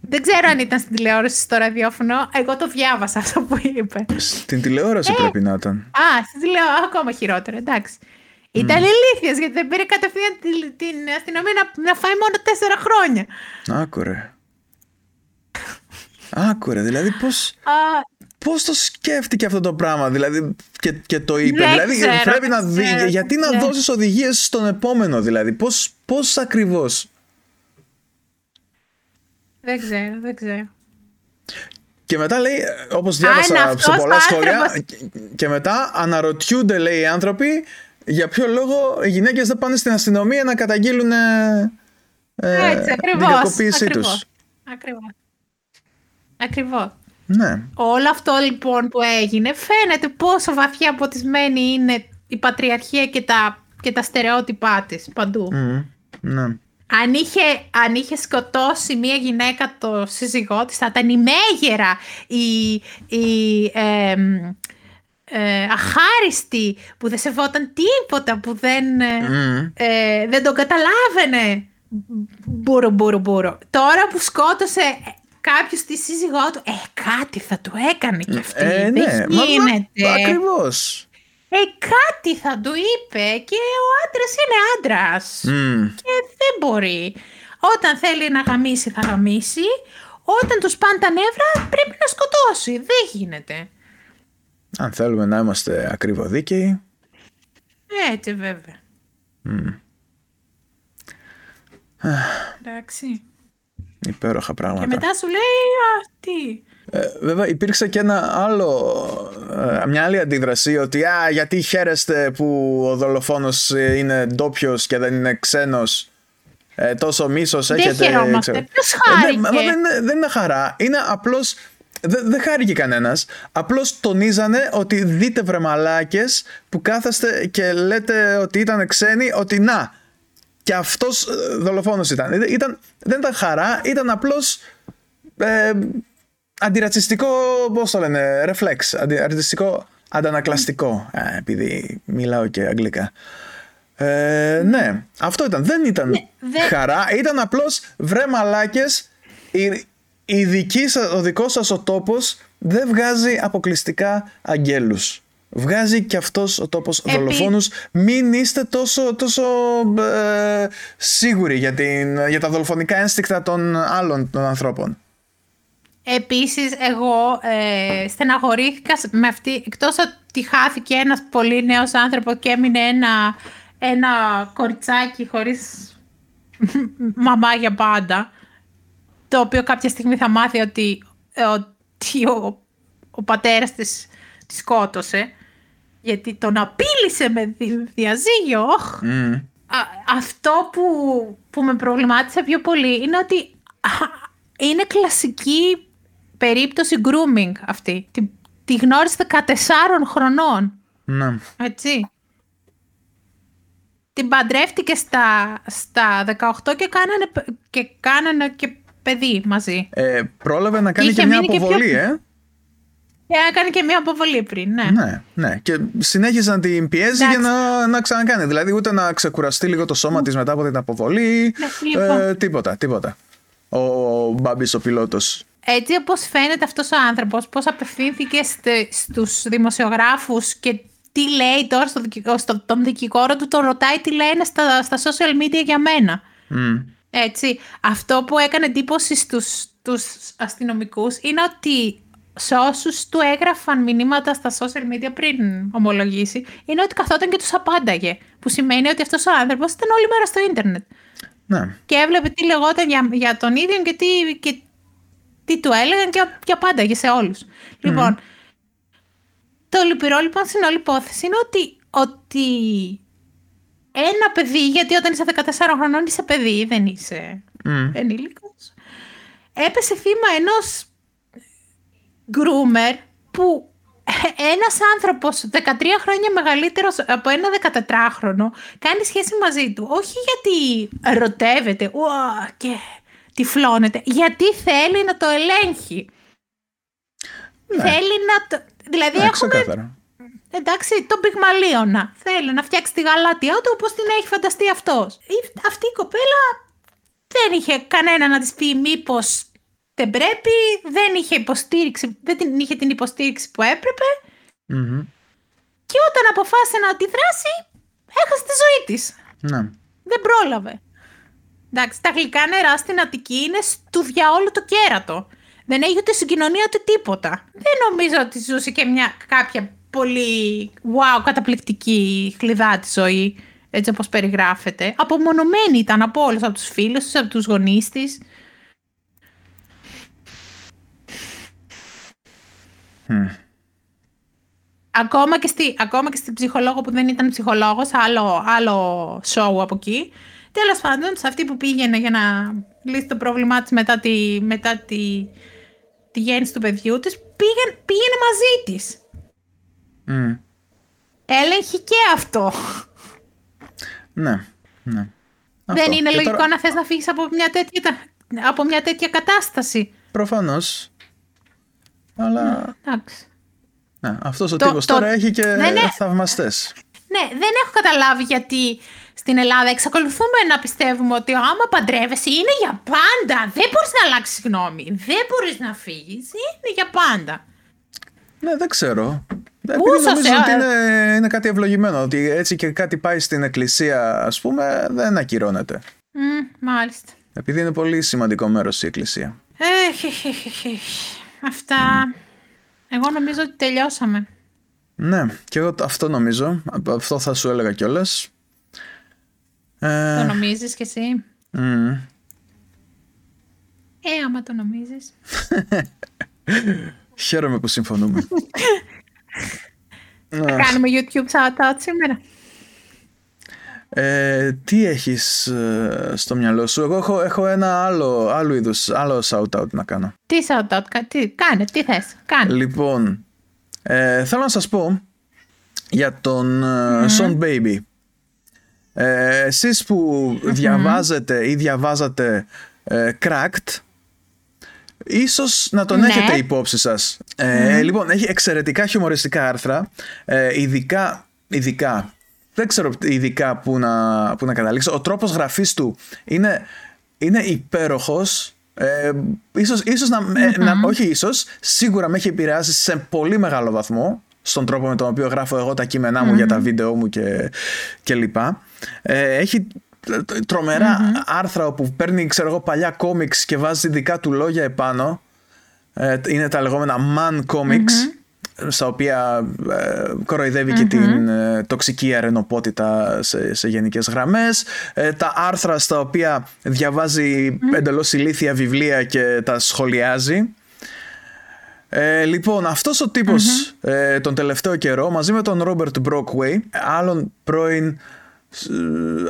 Δεν ξέρω αν ήταν στην τηλεόραση στο ραδιόφωνο. Εγώ το διάβασα αυτό που είπε. Στην τηλεόραση ε, πρέπει να ήταν. Α, στην τηλεόραση ακόμα χειρότερο, εντάξει. Ήταν mm. ηλίθιος γιατί δεν πήρε κατευθείαν την, την αστυνομία να, να φάει μόνο τέσσερα χρόνια. Άκουρε. Άκουρε, δηλαδή πώς... Πώς το σκέφτηκε αυτό το πράγμα, δηλαδή, και, και το είπε. Δεν δηλαδή, ξέρω, πρέπει να δει. ξέρω, γιατί να ναι. δώσεις οδηγίες στον επόμενο, δηλαδή. Πώ πώς ακριβώς; Δεν ξέρω, δεν ξέρω. Και μετά λέει, όπως διάβασα είναι σε αυτός πολλά ο σχόλια, άνθρωπος. και μετά αναρωτιούνται, λέει οι άνθρωποι, για ποιο λόγο οι γυναίκες δεν πάνε στην αστυνομία να καταγγείλουν ε, ε, Έτσι, την ακριβώς. κακοποίησή τους; Ακριβώς. Ακριβώς. Ακριβώς. Ναι. Όλο αυτό λοιπόν που έγινε φαίνεται πόσο βαθιά αποτισμένη είναι η πατριαρχία και τα, και τα στερεότυπά της παντού. Μμμ. ναι. Αν είχε, αν είχε σκοτώσει μία γυναίκα το σύζυγό της θα ήταν η μέγερα, η, η εμ, ε, αχάριστη που δεν σεβόταν τίποτα, που δεν, ε, Μμμ. ε, δεν τον καταλάβαινε. Μπούρο, μπούρο, μπούρο. Τώρα που σκότωσε κάποιος τη σύζυγό του, ε, κάτι θα του έκανε κι αυτή. Ε, δεν ναι. Μα- μα- γίνεται. Ακριβώς. Ε, κάτι θα του είπε και ο άντρας είναι άντρας. Μμ. Και δεν μπορεί. Όταν θέλει να γαμίσει θα γαμίσει. Όταν τους πάνε τα νεύρα πρέπει να σκοτώσει. Δεν γίνεται. Αν θέλουμε να είμαστε ακριβοδίκαιοι, Έτσι βέβαια. Εντάξει. υπέροχα Και πράγματα. μετά σου λέει, α, τι. Ε, βέβαια υπήρξε και ένα άλλο, ε, μια άλλη αντίδραση ότι α, γιατί χαίρεστε που ο δολοφόνος ε, είναι ντόπιος και δεν είναι ξένος ε, τόσο μίσος Δεν έχετε χαιρόμαστε. ξέρω. Ποιος Ε, ναι, χάρηκε; μα δεν, είναι, δεν είναι χαρά είναι απλώς δεν δεν χάρηκε κανένας απλώς τονίζανε ότι δείτε βρε μαλάκες που κάθεστε και λέτε ότι ήταν ξένοι ότι να και αυτός ε, δολοφόνος ήταν. ήταν δεν ήταν χαρά ήταν απλώς ε, αντιρατσιστικό, πώς το λένε, reflex, αντιρατσιστικό αντανακλαστικό, ε, επειδή μιλάω και αγγλικά. Ε, ναι, αυτό ήταν. Δεν ήταν δεν- χαρά, ήταν απλώς βρε μαλάκες, η, η δική σας, ο δικός σας ο τόπος δεν βγάζει αποκλειστικά αγγέλους. Βγάζει και αυτός ο τόπος Επί- δολοφόνους. Μην είστε τόσο, τόσο ε, σίγουροι για, την, για τα δολοφονικά ένστικτα των άλλων των ανθρώπων. Επίσης, εγώ ε, στεναχωρήθηκα με αυτή, εκτός ότι χάθηκε ένας πολύ νέος άνθρωπο και έμεινε ένα, ένα κοριτσάκι χωρίς μαμά για πάντα, το οποίο κάποια στιγμή θα μάθει ότι, ε, ότι ο, ο πατέρας της της σκότωσε, γιατί τον απείλησε με δι- διαζύγιο. Οχ. Μμ. Α, αυτό που, που με προβλημάτισε πιο πολύ είναι ότι α, είναι κλασική περίπτωση grooming αυτή. Τη, τη γνώρισε 14 χρονών, Ναι. έτσι. Την παντρεύτηκε στα, στα 18 και κάνανε, π- και κάνανε και παιδί μαζί. Ε, πρόλαβε να κάνει Είχε και μια μείνει και αποβολή, πιο- ε. Και έκανε και μια αποβολή πριν, ναι. Ναι, ναι. Και συνέχιζε να την πιέζει για Εντάξει. να, να ξανακάνει. Δηλαδή, ούτε να ξεκουραστεί λίγο το σώμα της μετά από την αποβολή. Ναι, λοιπόν. ε, τίποτα, τίποτα. Ο, ο Μπάμπης ο πιλότος. Έτσι όπως φαίνεται αυτός ο άνθρωπος, πώς απευθύνθηκε στε- στους δημοσιογράφους και τι λέει τώρα στο, δικη- στο, τον δικηγόρο του, τον ρωτάει τι λένε στα, στα social media για μένα. Μμ. Έτσι, αυτό που έκανε εντύπωση στους, στους αστυνομικούς είναι ότι σε όσους του έγραφαν μηνύματα στα social media πριν ομολογήσει, είναι ότι καθόταν και τους απάνταγε. Που σημαίνει ότι αυτός ο άνθρωπος ήταν όλη μέρα στο ίντερνετ Ναι. και έβλεπε τι λεγόταν για, για τον ίδιο και τι, και τι του έλεγαν και, και απάνταγε σε όλους. Λοιπόν, το λυπηρό λοιπόν στην όλη υπόθεση είναι ότι, ότι ένα παιδί, γιατί όταν είσαι 14 χρονών είσαι παιδί, δεν είσαι Mm. ενήλικος, έπεσε θύμα ενός γκρούμερ που ένας άνθρωπος 13 χρόνια μεγαλύτερος από ένα 14χρονο κάνει σχέση μαζί του. Όχι γιατί ερωτεύεται ουα, και τυφλώνεται, γιατί θέλει να το ελέγχει. Θέλει να το... Δηλαδή Ναι, έχουμε ξεκάθαρα. Εντάξει, τον πυγμαλίωνα. Θέλει να φτιάξει τη γαλάτια του όπως την έχει φανταστεί αυτός. Η- Αυτή η κοπέλα δεν είχε κανένα να της πει μήπως δεν πρέπει, δεν είχε υποστήριξη, δεν την είχε την υποστήριξη που έπρεπε Μμμ. και όταν αποφάσισε να αντιδράσει, έχασε τη ζωή της. Ναι. Δεν πρόλαβε. Εντάξει, τα γλυκά νερά στην Αττική είναι του διαόλου το κέρατο. Δεν έχει ούτε συγκοινωνία ούτε τίποτα. Δεν νομίζω ότι ζούσε και μια κάποια πολύ wow, καταπληκτική χλιδά της ζωή, έτσι όπως περιγράφεται. Απομονωμένη ήταν από όλους, από τους φίλους της, από τους γονείς της. Ακόμα και, στη, ακόμα και στην ψυχολόγο που δεν ήταν ψυχολόγος, άλλο, άλλο show από εκεί. Τέλος πάντων, σε αυτή που πήγαινε για να λύσει το πρόβλημά της μετά τη, μετά τη, τη γέννηση του παιδιού της, πήγαινε, πήγαινε μαζί της. Μμ. Έλεγχε και αυτό. Ναι. ναι. Δεν Αυτό. είναι Και λογικό τώρα- να θες να φύγεις από μια τέτοια, από μια τέτοια κατάσταση. Προφανώς. Αλλά Εντάξει. ναι, αυτός ο Το- τύπος το- τώρα έχει και Ναι, ναι. θαυμαστές. Ναι, δεν έχω καταλάβει γιατί στην Ελλάδα εξακολουθούμε να πιστεύουμε ότι άμα παντρεύεσαι είναι για πάντα. Δεν μπορείς να αλλάξεις γνώμη. Δεν μπορείς να φύγεις. Είναι για πάντα. Ναι, δεν ξέρω. Επειδή Ούσα νομίζω σε- ότι είναι, είναι κάτι ευλογημένο. Ότι έτσι και κάτι πάει στην εκκλησία, ας πούμε, δεν ακυρώνεται. Μμ, μάλιστα. Επειδή είναι πολύ σημαντικό μέρος η εκκλησία. Έχ, έχ, έχ, έχ, έχ. Αυτά. Εγώ νομίζω ότι τελειώσαμε. Ναι, και εγώ αυτό νομίζω. Αυτό θα σου έλεγα κιόλας. Ε, Το νομίζεις κι εσύ; μ, Ε, άμα το νομίζεις. [LAUGHS] χαίρομαι που συμφωνούμε. [LAUGHS] Θα κάνουμε YouTube shout-out σήμερα. Ε, τι έχεις ε, στο μυαλό σου; Εγώ έχω, έχω ένα άλλο, άλλο είδους, άλλο shout-out να κάνω. Τι shout-out, κα- τι, κάνε, τι θες, κάνε. Λοιπόν, ε, θέλω να σας πω για τον ε, Son Baby. Ε, εσείς που διαβάζετε ή διαβάζατε ε, Cracked, ίσως να τον Ναι. έχετε υπόψη σας. Ε, Λοιπόν, έχει εξαιρετικά χιουμοριστικά άρθρα, ε, ειδικά, ειδικά, δεν ξέρω ειδικά που να, που να καταλήξω. Ο τρόπος γραφής του είναι, είναι υπέροχος. Ε, ίσως, ίσως να, ε, να, όχι ίσως, σίγουρα με έχει επηρεάσει σε πολύ μεγάλο βαθμό στον τρόπο με τον οποίο γράφω εγώ τα κείμενά μου για τα βίντεο μου και, και λοιπά. Ε, έχει τρομερα άρθρα όπου παίρνει ξέρω εγώ παλιά κόμιξ και βάζει δικά του λόγια επάνω. Ε, είναι τα λεγόμενα man comics στα οποία ε, κοροϊδεύει και την ε, τοξική αρενοπότητα σε, σε γενικές γραμμές. Ε, τα άρθρα στα οποία διαβάζει εντελώς ηλίθια βιβλία και τα σχολιάζει. Ε, λοιπόν, αυτός ο τυπος ε, τον τελευταίο καιρό μαζί με τον Ρόμπερτ Brockway, άλλον πρώην ε,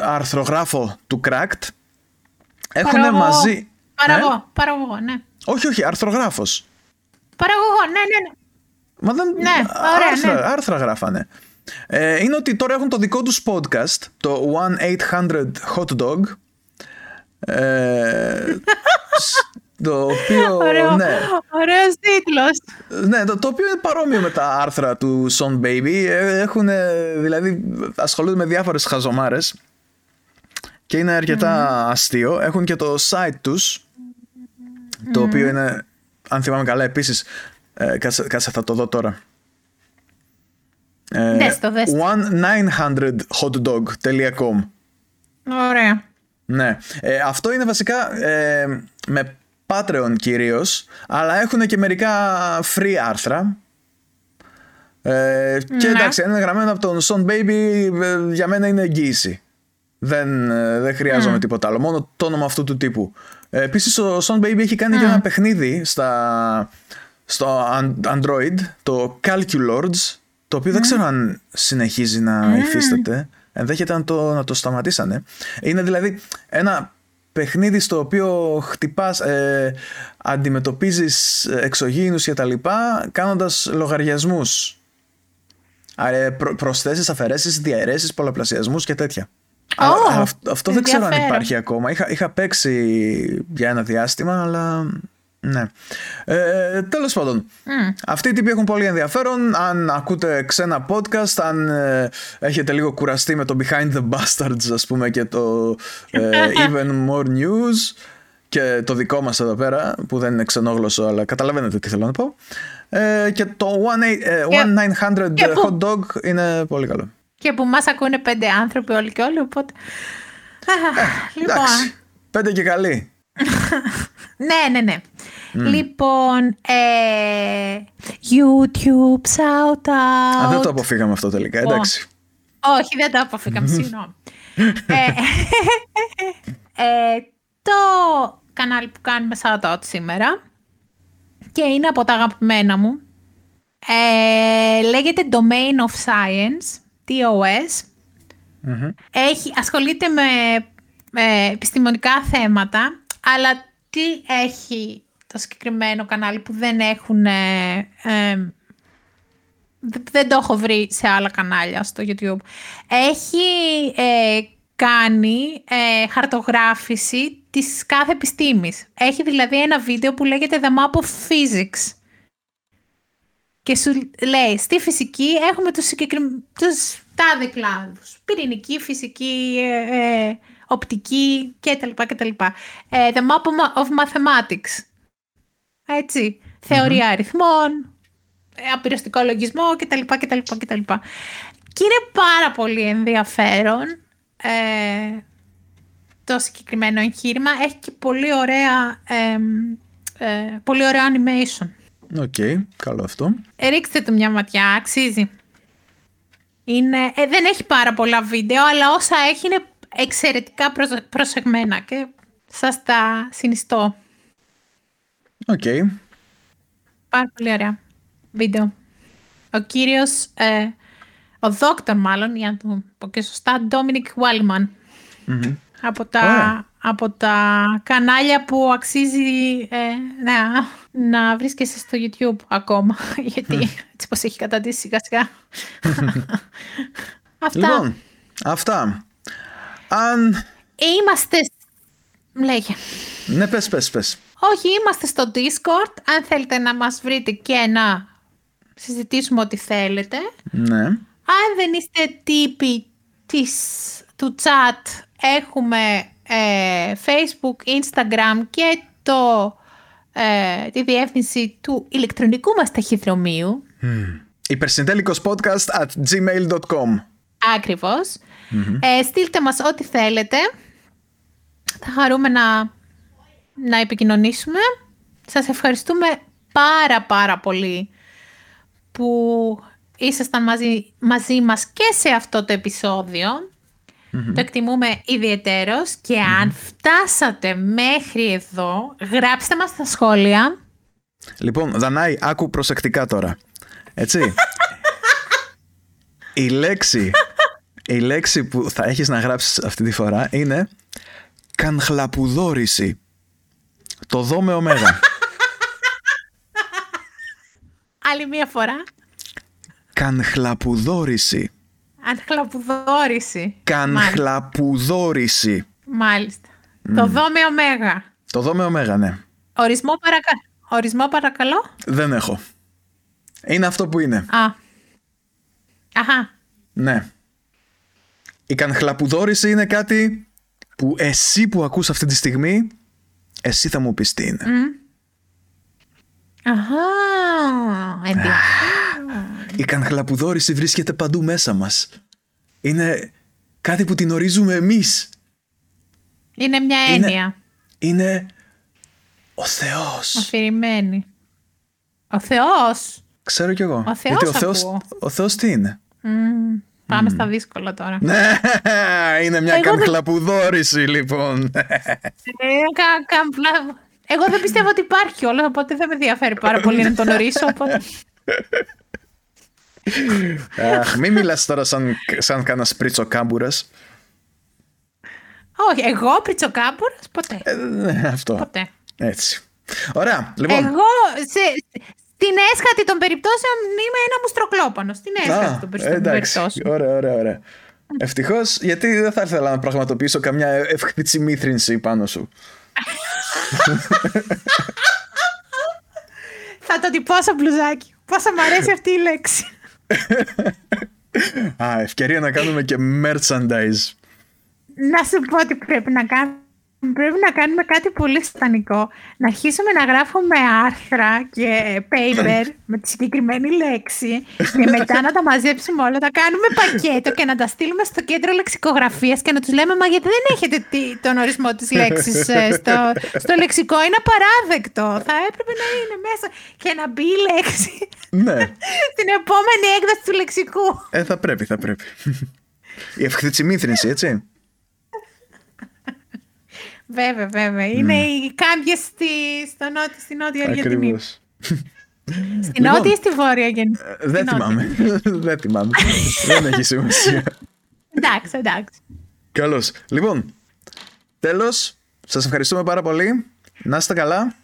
αρθρογράφο του Cracked, έχουν Παραγωγό. μαζί... Παραγωγό, Ε; παραγωγό, ναι. Όχι, όχι, αρθρογράφος. Παραγωγό, ναι, ναι, ναι. Μα δεν... Ναι, ωραία, άρθρα, ναι. άρθρα γράφανε. Ε, είναι ότι τώρα έχουν το δικό τους podcast, το 1-800 Hot Dog. Ε, σ- [LAUGHS] το οποίο... Ωραίο, ναι, ωραίος τίτλος. ναι, το, το οποίο είναι παρόμοιο με τα άρθρα του Son Baby. Ε, Έχουν, δηλαδή, ασχολούνται με διάφορες χαζομάρες και είναι αρκετά αστείο. Έχουν και το site τους, το οποίο είναι, αν θυμάμαι καλά, επίσης, ε, κάτσε, κάτσε, θα το δω τώρα. Ε, Δες το, δες το. 1900hotdog.com Ωραία. ναι. Ε, αυτό είναι βασικά ε, με Patreon κυρίως, αλλά έχουν και μερικά free άρθρα. Ε, και Ναι. εντάξει, αν είναι γραμμένο από τον Son Baby, ε, για μένα είναι εγγύηση. Δεν, ε, δεν χρειάζομαι τίποτα άλλο. Μόνο το όνομα αυτού του τύπου. Ε, Επίσης, ο Son Baby έχει κάνει και ένα παιχνίδι στα, στο An- Android, το Calculords, το οποίο δεν ξέρω αν συνεχίζει να υφίσταται. ενδέχεται να το, να το σταματήσανε. Είναι δηλαδή ένα παιχνίδι στο οποίο χτυπάς, ε, αντιμετωπίζεις εξωγήινους και τα λοιπά κάνοντας λογαριασμούς. Άρα προ, προσθέσεις, αφαιρέσεις, διαιρέσεις, πολλαπλασιασμούς και τέτοια. Oh, αυτό δεν ξέρω αν υπάρχει ακόμα. Είχα, είχα παίξει για ένα διάστημα, αλλά ναι. Ε, τέλος πάντων, αυτοί οι τύποι έχουν πολύ ενδιαφέρον. Αν ακούτε ξένα podcast, αν ε, έχετε λίγο κουραστεί με το Behind the Bastards, ας πούμε, και το ε, [LAUGHS] Even More News και το δικό μας εδώ πέρα, που δεν είναι ξενόγλωσσο, αλλά καταλαβαίνετε τι θέλω να πω. Ε, και το 1900 Hot Dog είναι πολύ καλό. Και που μας ακούνε πέντε άνθρωποι όλοι και όλοι, οπότε... [LAUGHS] λοιπόν. Εντάξει, πέντε και καλοί. [LAUGHS] ναι, ναι, ναι. Λοιπόν, ε, YouTube, shout out. Α, δεν το αποφύγαμε αυτό τελικά, εντάξει. Όχι, δεν το αποφύγαμε, συγγνώμη. ε, [LAUGHS] ε, το κανάλι που κάνουμε shout out σήμερα και είναι από τα αγαπημένα μου. Ε, λέγεται Domain of Science, TOS. Έχει, ασχολείται με, με επιστημονικά θέματα, αλλά τι έχει το συγκεκριμένο κανάλι που δεν έχουν... Ε, ε, δεν το έχω βρει σε άλλα κανάλια στο YouTube. Έχει ε, κάνει ε, χαρτογράφηση της κάθε επιστήμης. Έχει δηλαδή ένα βίντεο που λέγεται The Map of Physics. Και σου λέει, στη φυσική έχουμε τους, τους τάδε κλάδους. Πυρηνική, φυσική, οπτική κτλ. κτλ. the Map of Mathematics έτσι, θεωρία αριθμών, ε, απειριστικό λογισμό κτλ. κτλ, κτλ. Και είναι πάρα πολύ ενδιαφέρον ε, το συγκεκριμένο εγχείρημα. Έχει και πολύ ωραία, ε, ε, πολύ ωραίο animation. Οκ, okay, καλό αυτό. ρίξτε του μια ματιά, αξίζει. Είναι, ε, δεν έχει πάρα πολλά βίντεο, αλλά όσα έχει είναι εξαιρετικά προσεγμένα και σας τα συνιστώ. Οκ. Okay. Πάρα πολύ ωραία. Βίντεο. Ο κύριος, ε, ο δόκτωρ μάλλον, για να το πω και σωστά, Ντόμινικ Βάλμαν. Από τα, από τα κανάλια που αξίζει ε, να, να βρίσκεσαι στο YouTube ακόμα. [LAUGHS] Γιατί έτσι πως έχει καταντήσει σιγά σιγά. [LAUGHS] αυτά. Λοιπόν, αυτά. Αν... Είμαστε... Λέγε. Ναι, πες, πες, πες. Όχι, είμαστε στο Discord. Αν θέλετε να μας βρείτε και να συζητήσουμε ό,τι θέλετε. Ναι. Αν δεν είστε τύποι της, του chat, έχουμε ε, Facebook, Instagram και το, ε, τη διεύθυνση του ηλεκτρονικού μας ταχυδρομείου. Mm. podcast at gmail.com ακριβως Ε, στείλτε μας ό,τι θέλετε. Θα χαρούμε να να επικοινωνήσουμε. Σας ευχαριστούμε πάρα πάρα πολύ που ήσασταν μαζί, μαζί μας και σε αυτό το επεισοδιο Το εκτιμούμε ιδιαιτέρως και αν φτάσατε μέχρι εδώ, γράψτε μας στα σχόλια. Λοιπόν, Δανάη, άκου προσεκτικά τώρα. Έτσι. [LAUGHS] η λέξη, η λέξη που θα έχεις να γράψεις αυτή τη φορά είναι κανχλαπουδόρηση. Το δω με ωμέγα. Άλλη μία φορά. Κανχλαπουδόρηση. Ανχλαπουδόρηση. Κανχλαπουδόρηση. Μάλιστα. Το δω με ωμέγα. Το δω με ωμέγα, ναι. Ορισμό, παρακα... Ορισμό παρακαλώ. Δεν έχω. Είναι αυτό που είναι. Α. Αχα. Ναι. Η κανχλαπουδόρηση είναι κάτι που εσύ που ακούς αυτή τη στιγμή εσύ θα μου πεις τι είναι. Αχα, Η κανχλαπουδόρηση βρίσκεται παντού μέσα μας. Είναι κάτι που την ορίζουμε εμείς. Είναι μια έννοια. Είναι, ο Θεός. Αφηρημένη. Ο Θεός. Ξέρω κι εγώ. Ο Θεός Γιατί ο Θεός, ο Θεός τι είναι; Πάμε στα δύσκολα τώρα. Ναι, είναι μια καμπλαπουδόρηση λοιπόν. Ε, Εγώ δεν πιστεύω ότι υπάρχει όλο, οπότε δεν με ενδιαφέρει πάρα πολύ να τον ορίσω. Αχ, μην μιλάς τώρα σαν, σαν κάνα πρίτσο κάμπουρας. Όχι, εγώ πριτσοκάμπουρας ποτέ. Ε, ναι, αυτό. Ποτέ. Έτσι. Ωραία. Λοιπόν, Εγώ σε, στην έσχατη των περιπτώσεων είμαι ένα μουστροκλόπανος. Στην έσχατη των περι- των εντάξει. περιπτώσεων. Ωραία, ωραία, ωραία. Ευτυχώς, γιατί δεν θα ήθελα να πραγματοποιήσω καμιά ευκτήτσι μήθρινση πάνω σου. Θα το τυπώσω μπλουζάκι. Πόσο μου αρέσει αυτή η λέξη. Α, ευκαιρία να κάνουμε και merchandise. να σου πω τι πρέπει να κάνουμε. Πρέπει να κάνουμε κάτι πολύ στανικό. Να αρχίσουμε να γράφουμε άρθρα και paper με τη συγκεκριμένη λέξη και μετά να τα μαζέψουμε όλα, να κάνουμε πακέτο και να τα στείλουμε στο κέντρο λεξικογραφίας και να τους λέμε «Μα γιατί δεν έχετε τι- τον ορισμό της λέξης ε, στο, στο λεξικό, είναι απαράδεκτο, θα έπρεπε να είναι μέσα» και να μπει η λέξη ναι, στην επόμενη έκδοση του λεξικού. ε, θα πρέπει, θα πρέπει. Η ευκτήτσι μήθρινση, έτσι. Βέβαια, βέβαια. Είναι οι κάμπιες στη, στο νότιο, στη Νότια Αργεντινή. Ακριβώς. Στη Λοιπόν, Νότια ή στη Βόρεια Αργεντινή; Ε, Δεν θυμάμαι. [LAUGHS] Δεν θυμάμαι. Δεν έχει σημασία. Εντάξει, εντάξει. Καλώς. Λοιπόν, τέλος, σας ευχαριστούμε πάρα πολύ. Να είστε καλά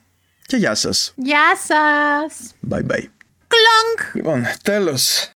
και γεια σας. Γεια σας. Bye bye. Κλονκ. Λοιπόν, τέλος.